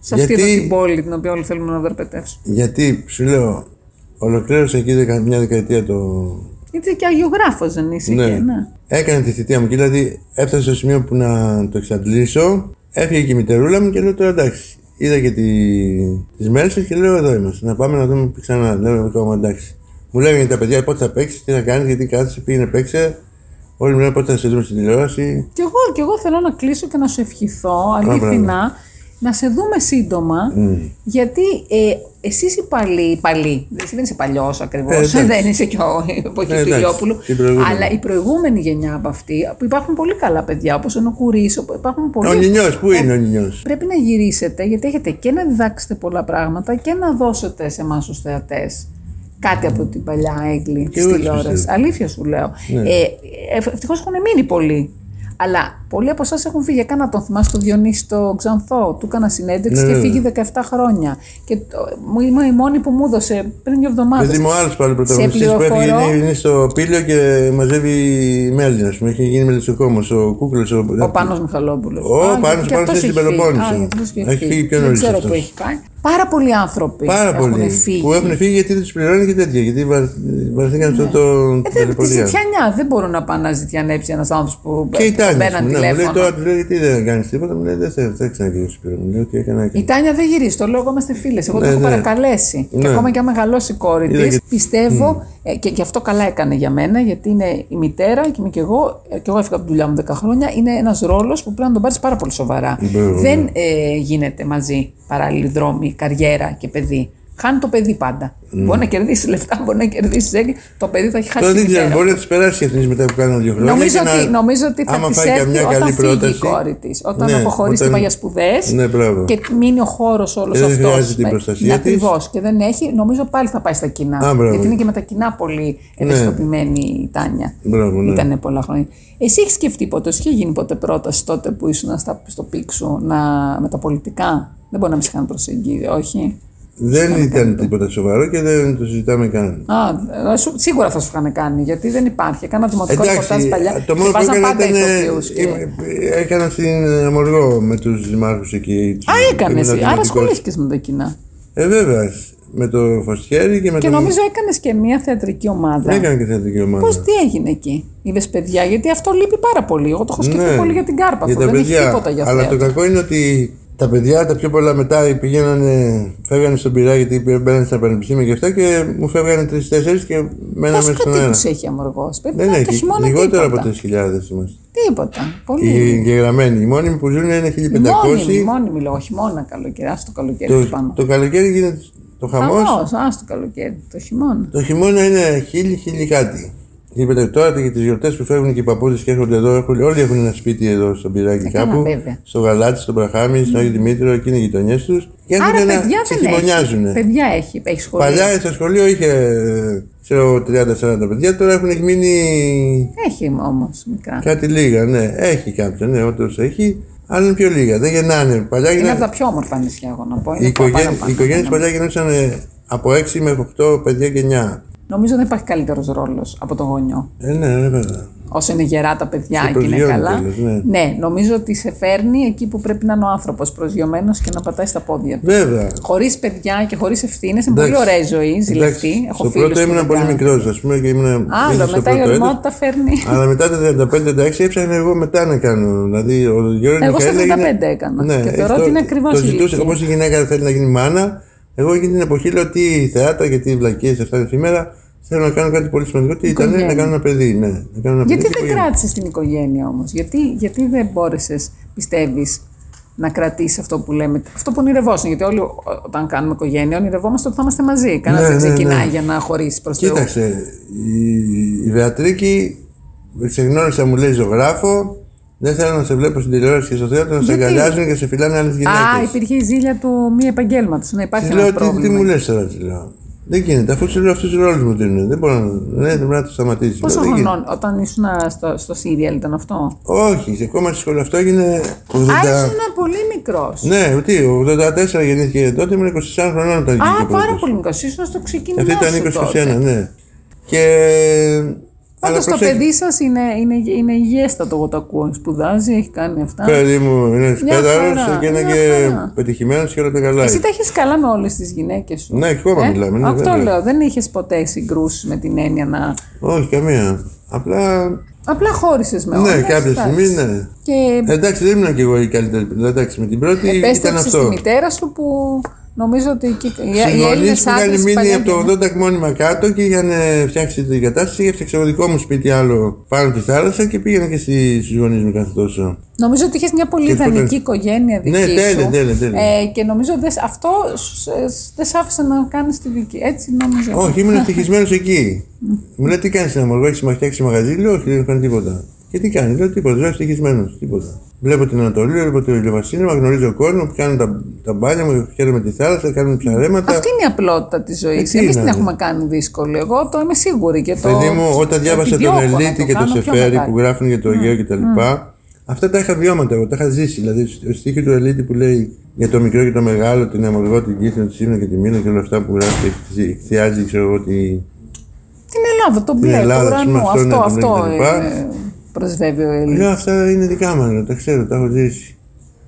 Σε αυτή Γιατί- εδώ την πόλη την οποία όλοι θέλουμε να δερπετεύσουμε. Γιατί σου λέω, ολοκλήρωσα εκεί δεκα- μια δεκαετία το, Γιατί και αγιογράφος δεν είσαι Ναι. και, ναι. Έκανε τη θητεία μου και δηλαδή έφτασε στο σημείο που να το εξαντλήσω. Έφυγε και η μητερούλα μου και λέω τώρα εντάξει. Είδα και τη... τις μέρες και λέω εδώ είμαστε. Να πάμε να δούμε ξανά. Λέω ακόμα εντάξει. Μου λέγανε τα παιδιά πότε θα παίξεις, τι θα κάνεις, γιατί κάθεσαι, πήγαινε παίξε. Όλοι μου λένε πότε θα σε δούμε στην τηλεόραση. Και εγώ, και εγώ θέλω να κλείσω και να σου ευχηθώ αλήθινα να σε δούμε σύντομα. Γιατί ε, εσύ είσαι παλί, παλί. Εσύ δεν είσαι παλιός ακριβώς. Ε, εντάξει. δεν είσαι και ο εποχή Ε, του εντάξει, Ηλιόπουλου. την προηγούμενη. Αλλά η προηγούμενη γενιά από αυτή, που υπάρχουν πολύ καλά παιδιά, όπως είναι ο Κουρί, υπάρχουν πολλοί. Ο Νινιός, πού είναι ο Νινιός; Πρέπει να γυρίσετε γιατί έχετε και να διδάξετε πολλά πράγματα και να δώσετε σε εμάς τους θεατές κάτι από την παλιά έγκλη Και της εγώ έτσι τηλεόρασης. πιστεύω. Αλήθεια σου λέω. Ναι. Ε, Ευτυχώς έχουν μείνει πολλοί. Αλλά Πολλοί από εσάς έχουν φύγει. Έκανα τον θυμάσαι τον Διονύση το Ξανθό. Του έκανα συνέντευξη Ναι, και ναι. φύγει 17 χρόνια. Και το- μου είμαι η μόνη που μου έδωσε πριν δύο εβδομάδες. Παιδί μου, άλλος πάλι πρωταγωνιστής που έφυγε πληροφορώ- είναι, είναι στο πύλιο και μαζεύει μέλη. Α πούμε, έχει γίνει μελισσοκόμος. Ο Κούκλος. Ο Πάνος Μιχαλόπουλος. Ο Α, Πάνος, γιατί και Πάνος αυτός είναι στην έχει φύγει. Πελοπόννησο. Α, γιατί αυτός και Έχει φύγει πιο Δεν νωρίς ξέρω αυτός. που έχει πάει. Πάρα πολλοί άνθρωποι Πάρα έχουν πολύ. φύγει. Που έχουν φύγει γιατί δεν τους πληρώνει και τέτοια. Γιατί βαρ- βαρεθήκαν αυτό το Ε, δεν, τη τηλεπορία. ζητιανιά δεν μπορούν να πάνε να ζητιανέψει ένας άνθρωπος που Και η Τάνια. ας μπαίναν πούμε, ναι, μου λέει τηλέφωνο. τώρα, του λέω γιατί δεν κάνεις τίποτα. Μου λέει δεν θέλω, δεν ξαναγυρίσει πίσω. Μου λέει ότι έκανα. Η έκανα. Τάνια δεν γυρίζει. Το λέω εγώ είμαστε φίλες. Εγώ το Ναι, έχω ναι. παρακαλέσει. Και Ναι. ακόμα και αν μεγαλώσει η κόρη Είδα της, και- πιστεύω ε, και γι' αυτό καλά έκανε για μένα, γιατί είναι η μητέρα και είμαι και εγώ. ε, Και εγώ έφυγα από τη δουλειά μου 10 χρόνια. Είναι ένας ρόλος που πρέπει να τον πάρεις πάρα πολύ σοβαρά. Μπράβο, Δεν ε, γίνεται μαζί παράλληλοι δρόμοι, καριέρα και παιδί. Χάνει το παιδί πάντα. Μπορεί να κερδίσει λεφτά, μπορεί να κερδίσει έγκυ. Το παιδί θα έχει χάσει Τώρα τη δεν ξέρω, μητέρα. μπορεί να τις περάσει η εθνική μετά που κάνουν δύο χρόνια. Νομίζω και ότι, να- νομίζω ότι θα άμα τη φάει έρθει καμιά όταν καλή φύγει πρόταση. η κόρη της. Όταν Ναι, αποχωρήσει και όταν- πάει για σπουδές Ναι, μπράβο. και μείνει ο χώρος όλος Και δεν αυτός. χρειάζεται την προστασία της. Ακριβώς. Και δεν έχει, νομίζω πάλι θα πάει στα κοινά. Α, μπράβο. γιατί είναι και με τα κοινά πολύ ευαισθητοποιημένη η Τάνια. Μπράβο, ναι. Ήταν πολλά χρόνια. Εσύ έχεις σκεφτεί ποτέ, σου είχε γίνει ποτέ πρόταση τότε που ήσουν στα, στο πίξου να, με τα πολιτικά; Δεν μπορεί να μην σε είχαν προσεγγίσει, όχι; Δεν ήταν τίποτα σοβαρό και δεν το συζητάμε καν. Α, ε, σου- σίγουρα θα σου είχαν κάνει, γιατί δεν υπάρχει. Έκανα δημοτικό ρεπορτάζ Εντάξει, παλιά. το και μόνο που βάζαν έκανα πάντα ήταν. ηθοποιούς και- ε, Έκανα στην Αμοργό με τους δημάρχους εκεί. τους- Α, έκανες. ήμουν Άρα δημοτικός. ασχολήθηκες με τα κοινά. Ε, βέβαια. Με το Φωστιέρι και με Και τον. νομίζω έκανες και μια θεατρική ομάδα. Έκανα και θεατρική ομάδα. Πώς τι έγινε εκεί, είδες παιδιά, γιατί αυτό λείπει πάρα πολύ. Εγώ το έχω σκεφτεί Ναι, πολύ για την Κάρπαθο. για τα δεν παιδιά. έχει τίποτα για Αλλά θέατρο. το κακό είναι ότι τα παιδιά τα πιο πολλά μετά πηγαίνανε, φεύγανε στον πειρά γιατί μπαίνανε στα πανεπιστήμια και αυτά και μου φεύγανε τρει-τέσσερι και μέναμε Πόσου στον αέρα. κατοίκου έχει αμοργός, παιδί. Δεν το έχει. χειμώνα Λιγότερο τίποτα. από 3.000 είμαστε. Τίποτα. Οι Πολύ. εγγεγραμμένοι. Οι μόνιμοι που ζουν είναι 1500. Μόνιμη, μόνιμη λέω, χειμώνα καλοκαίρι. Α το καλοκαίρι Το, το, πάνω. το καλοκαίρι γίνεται το χαμός. Χαμός, ας το καλοκαίρι. Το χειμώνα. Το χειμώνα είναι χίλι, χίλι κάτι. Είπατε τώρα και τις γιορτές που φεύγουν και οι παππούδες και έρχονται εδώ, έχουν, όλοι έχουν ένα σπίτι εδώ στο πυράκι Ε, καλά, κάπου. βέβαια. Στο Γαλάτι, στον Βραχάμι, στον Άγιο Δημήτριο, εκεί είναι οι γειτονιές τους. Και Άρα έρχονται να παιδιά δεν έχεις. ξεχειμονιάζουν. Παιδιά έχει, έχει σχολείο. Παλιά στο σχολείο είχε ε, ξέρω, 30-40 παιδιά, τώρα έχουν μείνει Έχει όμως μικρά. κάτι λίγα. Ναι, έχει κάποια, ναι, όντως έχει, αλλά είναι πιο λίγα. Δεν γεννάνε. Παλιά Είναι γεννάνε. από τα πιο όμορφα νησιά, εγώ να πω. Οι Είναι πάρα οικογένειε πάνω. οικογένειες παλιά γεννούσαν ε, από 6 με 8 παιδιά και 9. Νομίζω δεν υπάρχει καλύτερος ρόλος από το γονιό. Ε, ναι, ναι, βέβαια. Όσο είναι γερά τα παιδιά Σε και είναι προσγειώνει καλά. κιόλας, ναι. νομίζω ότι σε φέρνει εκεί που πρέπει να είναι ο άνθρωπος προσγειωμένος και να πατάει στα πόδια του. Βέβαια. Χωρίς παιδιά και χωρίς ευθύνες. Είναι Εντάξει. πολύ ωραία η ζωή, ζηλευτή. Εντάξει, Έχω στο φίλους πρώτο που ήμουν δεν πολύ κάνουν. μικρός, ας πούμε, και ήμουν. Άλλο, ήμουν στο μετά η πρώτο έτος. ορμότητα φέρνει. Αλλά μετά τα 35-36 έψαχνα εγώ μετά να κάνω. Δηλαδή, ο Γιώργος Εγώ στα Μιχαήλ 35 έγινε- έκανα. Ναι, Και θεωρώ αυτό ότι είναι ακριβώς Το η ζητούσε ηλικία. όπως η γυναίκα θέλει να γίνει μάνα. Εγώ εκείνη την εποχή λέω τι θεάτρα και τι βλακίες αυτά εφημέρα. Θέλω να κάνω κάτι πολύ σημαντικό. Τι ήταν Οικογένεια. να κάνω ένα παιδί. Ναι, να κάνω ένα Γιατί παιδί δεν και οικογένεια. κράτησες την οικογένεια όμως, γιατί, γιατί δεν μπόρεσες, πιστεύεις, να κρατήσεις αυτό που λέμε, αυτό που ονειρευόσουν. Γιατί όλοι ό- όταν κάνουμε οικογένεια ονειρευόμαστε ότι θα είμαστε μαζί. Κανένας Ναι, δεν ναι, ξεκινάει ναι. για να χωρίσει προς Θεού. Κοίταξε, η, η Βεατρίκη σε γνώρισα, μου λέει ζωγράφο. Δεν θέλω να σε βλέπω στην τηλεόραση και στο θέατρο να σε Γιατί; αγκαλιάζουν και σε φυλάνε άλλες γυναίκες. Α, υπήρχε η ζήλια του μη επαγγέλματος. Να υπάρχει Τη ένα λέω, τι, τι πρόβλημα. μου λες τώρα, τη λέω. Δεν γίνεται, αφού σου λέω αυτούς τους ρόλους μου δίνουν. Δεν μπορώ να, ναι, δεν μπορώ να το σταματήσεις. Πόσο Δεν γίνεται. χρονών, όταν ήσουν στο, στο Σύριαλ ήταν αυτό; Όχι, ακόμα στη σχολή αυτό έγινε. 80... Α, ήσουν πολύ μικρός. Ναι, τι, 84 γεννήθηκε τότε, ήμουν 24 χρονών όταν βγήκε Α, πρώτος. πάρα πολύ μικρός. Ήσουν στο ξεκίνημα. Αυτή ήταν σου 20 τότε. 21, ναι. Και. Πάντως το προσέχει. παιδί σας είναι, είναι, είναι υγιέστατο, εγώ το ακούω. Σπουδάζει, έχει κάνει αυτά. Παιδί μου είναι Μια πέταρο χαρά, και είναι μια και χαρά. πετυχημένος και όλα τα καλά. Εσύ έχει. τα έχεις καλά με όλες τις γυναίκες σου; Ναι, ακόμα μιλάμε, ναι, αυτό βέβαια. λέω. Δεν είχες ποτέ συγκρούσεις με την έννοια να. Όχι, καμία. Απλά. Απλά χώρισες με όλες. ναι, κάποια στιγμή ναι. Και Εντάξει, δεν ήμουν και εγώ η καλύτερη. Εντάξει, με την πρώτη ήταν επέστρεψε αυτό. στη μητέρα σου που νομίζω ότι εκεί. οι- Οι Συγγονείς Έλληνες που είχαν άντρες μείνει παλιά από το γενιά- 80 μόνιμα κάτω και είχαν ε, φτιάξει την κατάσταση. Έφτιαξα εγώ δικό μου σπίτι άλλο πάνω τη θάλασσα και πήγαινα και στι γονείς μου κάθε τόσο. Νομίζω ότι είχες μια πολύ Και ιδανική φωτο- οικογένεια δική Ναι, σου. τέλεια, τέλεια, τέλεια. Ε, και νομίζω δες, αυτό σου- ε, δεν σ' άφησε να κάνεις τη δική. Έτσι νομίζω. Όχι, ήμουν ευτυχισμένος εκεί. Μου λέει τι κάνεις ένα μοργό, έχεις φτιάξει μαγαζί. Λέω όχι, δεν έχω κάνει τίποτα. Και τι κάνει, λέω τίποτα, ζω ευτυχισμένος. Τίποτα. Βλέπω την Ανατολή, βλέπω το ηλιοβασίλεμα, γνωρίζω κόσμο που κάνουν τα, τα μπάνια μου, χαίρομαι τη θάλασσα, κάνουν ψαρέματα. Αυτή είναι η απλότητα της ζωής. Ε, τι Εμείς είναι, την ρε. έχουμε κάνει δύσκολη. Εγώ το είμαι σίγουρη και το. Παιδί μου, όταν διάβασα τον επιδιώκω να Ελίτη και το κάνω πιο Σεφέρι μεγάλο. που γράφουν για το Αιγαίο κτλ. Αυτά τα είχα βιώματα εγώ, τα είχα ζήσει. Δηλαδή, ο στίχη του Ελίτη που λέει για το μικρό και το μεγάλο, την αμοργό, την κίθινο, τη σύμνο και τη μήνα και όλα αυτά που γράφει και εκθιάζει, ξέρω εγώ, τη... Την Ελλάδα, τον μπλε, Ελλάδα, το ας πούμε, ουρανό, αυτό, ναι, αυτό, τον αυτό Ελίτη κτλ. ε, προσβεύει ο Έλληνας. Λέω αυτά είναι δικά μου, τα ξέρω, τα έχω ζήσει.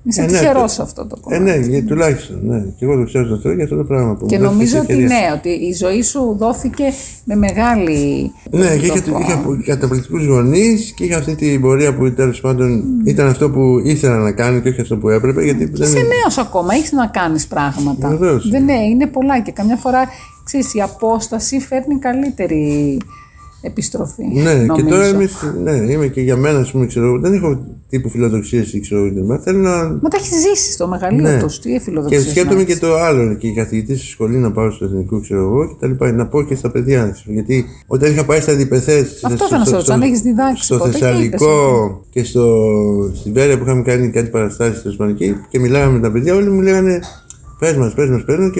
Είσαι Ε, ναι, τυχερός το- σε αυτό το Ε, κομμάτι. ναι, για- τουλάχιστον. Ναι. Και εγώ το ξέρω στον Θεό για αυτό το πράγμα που Και μου δόθηκε νομίζω η ότι ευκαιρία. ναι, ότι η ζωή σου δόθηκε με μεγάλη. Ναι, και είχα, τρόπο. είχα καταπληκτικούς γονείς και είχα αυτή την πορεία που τέλος πάντων ήταν αυτό που ήθελα να κάνω και όχι αυτό που έπρεπε. Γιατί δεν Είσαι νέος ακόμα, έχεις να κάνεις πράγματα. Βεβαίως. Δεν, ναι, είναι πολλά και καμιά φορά ξέρεις, η απόσταση φέρνει καλύτερη επιστροφή. Ναι, και νομίζω. τώρα είμαι, ναι, είμαι και για μένα, ας πούμε, ξέρω, εγώ, δεν έχω τύπου φιλοδοξίες ή ξέρω εγώ τι να- Θέλω να. Μα τα έχεις ζήσει στο μεγαλείο Ναι. τους. Τι Και φιλοδοξίες να σκέφτομαι και έχεις. το άλλο. Και η καθηγητή στη σχολή να πάω στο εθνικό, ξέρω εγώ, και τα λοιπά. Να πω και στα παιδιά. ξέρω, Γιατί όταν είχα πάει στα διπεθές. Αυτό θα να σε ρωτήσω, αν έχεις διδάξει Στο ποτέ και Θεσσαλικό είπες και στο, στη Βέρεια που είχαμε κάνει κάτι παραστάσεις στο Ισπανική και μιλάγαμε με τα παιδιά, όλοι μου λέγανε Πες μας, πες μας, πες μας και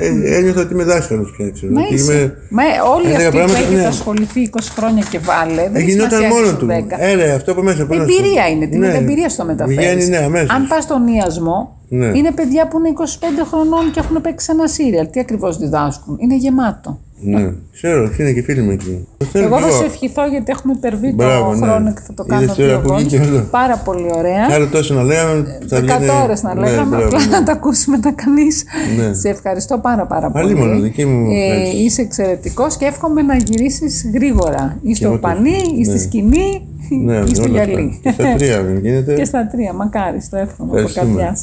ε, ένιωθα ότι είμαι δάσκαλος πια. Ξέρω, Μα ότι είσαι. είμαι- Μα όλοι έλεγα αυτοί που πράγματα, έχετε ναι. ασχοληθεί 20 χρόνια και βάλε. Δεν Ε, έχει γινόταν σημασία αν μόνο ήσουν του. 10. Ε, ρε, αυτό από μέσα. πώς να σου πω. Εμπειρία είναι, την Ναι. εμπειρία στο μεταφέρεις. Βγαίνει, ναι, αμέσως. Αν πας στον Ιασμό, Ναι. είναι παιδιά που είναι 25 χρονών και έχουν παίξει ένα σύριαλ. Τι ακριβώς διδάσκουν; Είναι γεμάτο. Ναι, ξέρω, είναι και φίλοι μου εκεί. Το θέλω Εγώ κι θα σου ευχηθώ γιατί έχουμε υπερβεί Μπράβο, το ναι. χρόνο και θα το Είδες κάνω τώρα δύο που βγήκε γόνους. όλο. Πάρα πολύ ωραία. Άλλο τόσο να λέγαμε. Θα 100 βγαίνει- ώρε να Ναι, λέγαμε, μπράβο, απλά ναι. να τα ακούσουμε τα κανεί. Ναι. Σε ευχαριστώ πάρα πάρα Πάλι πολύ. μόνο, δική μου ε, ευχαρίστηση. είσαι εξαιρετικός και εύχομαι να γυρίσεις γρήγορα. Ή στο εγώ το- πανί, ή στη ναι. σκηνή, Ναι, ή στο όλα αυτά. γυαλί. Και στα τρία δεν γίνεται. και στα τρία, μακάρι, το εύχομαι από Ευχαριστούμε. καρδιάς.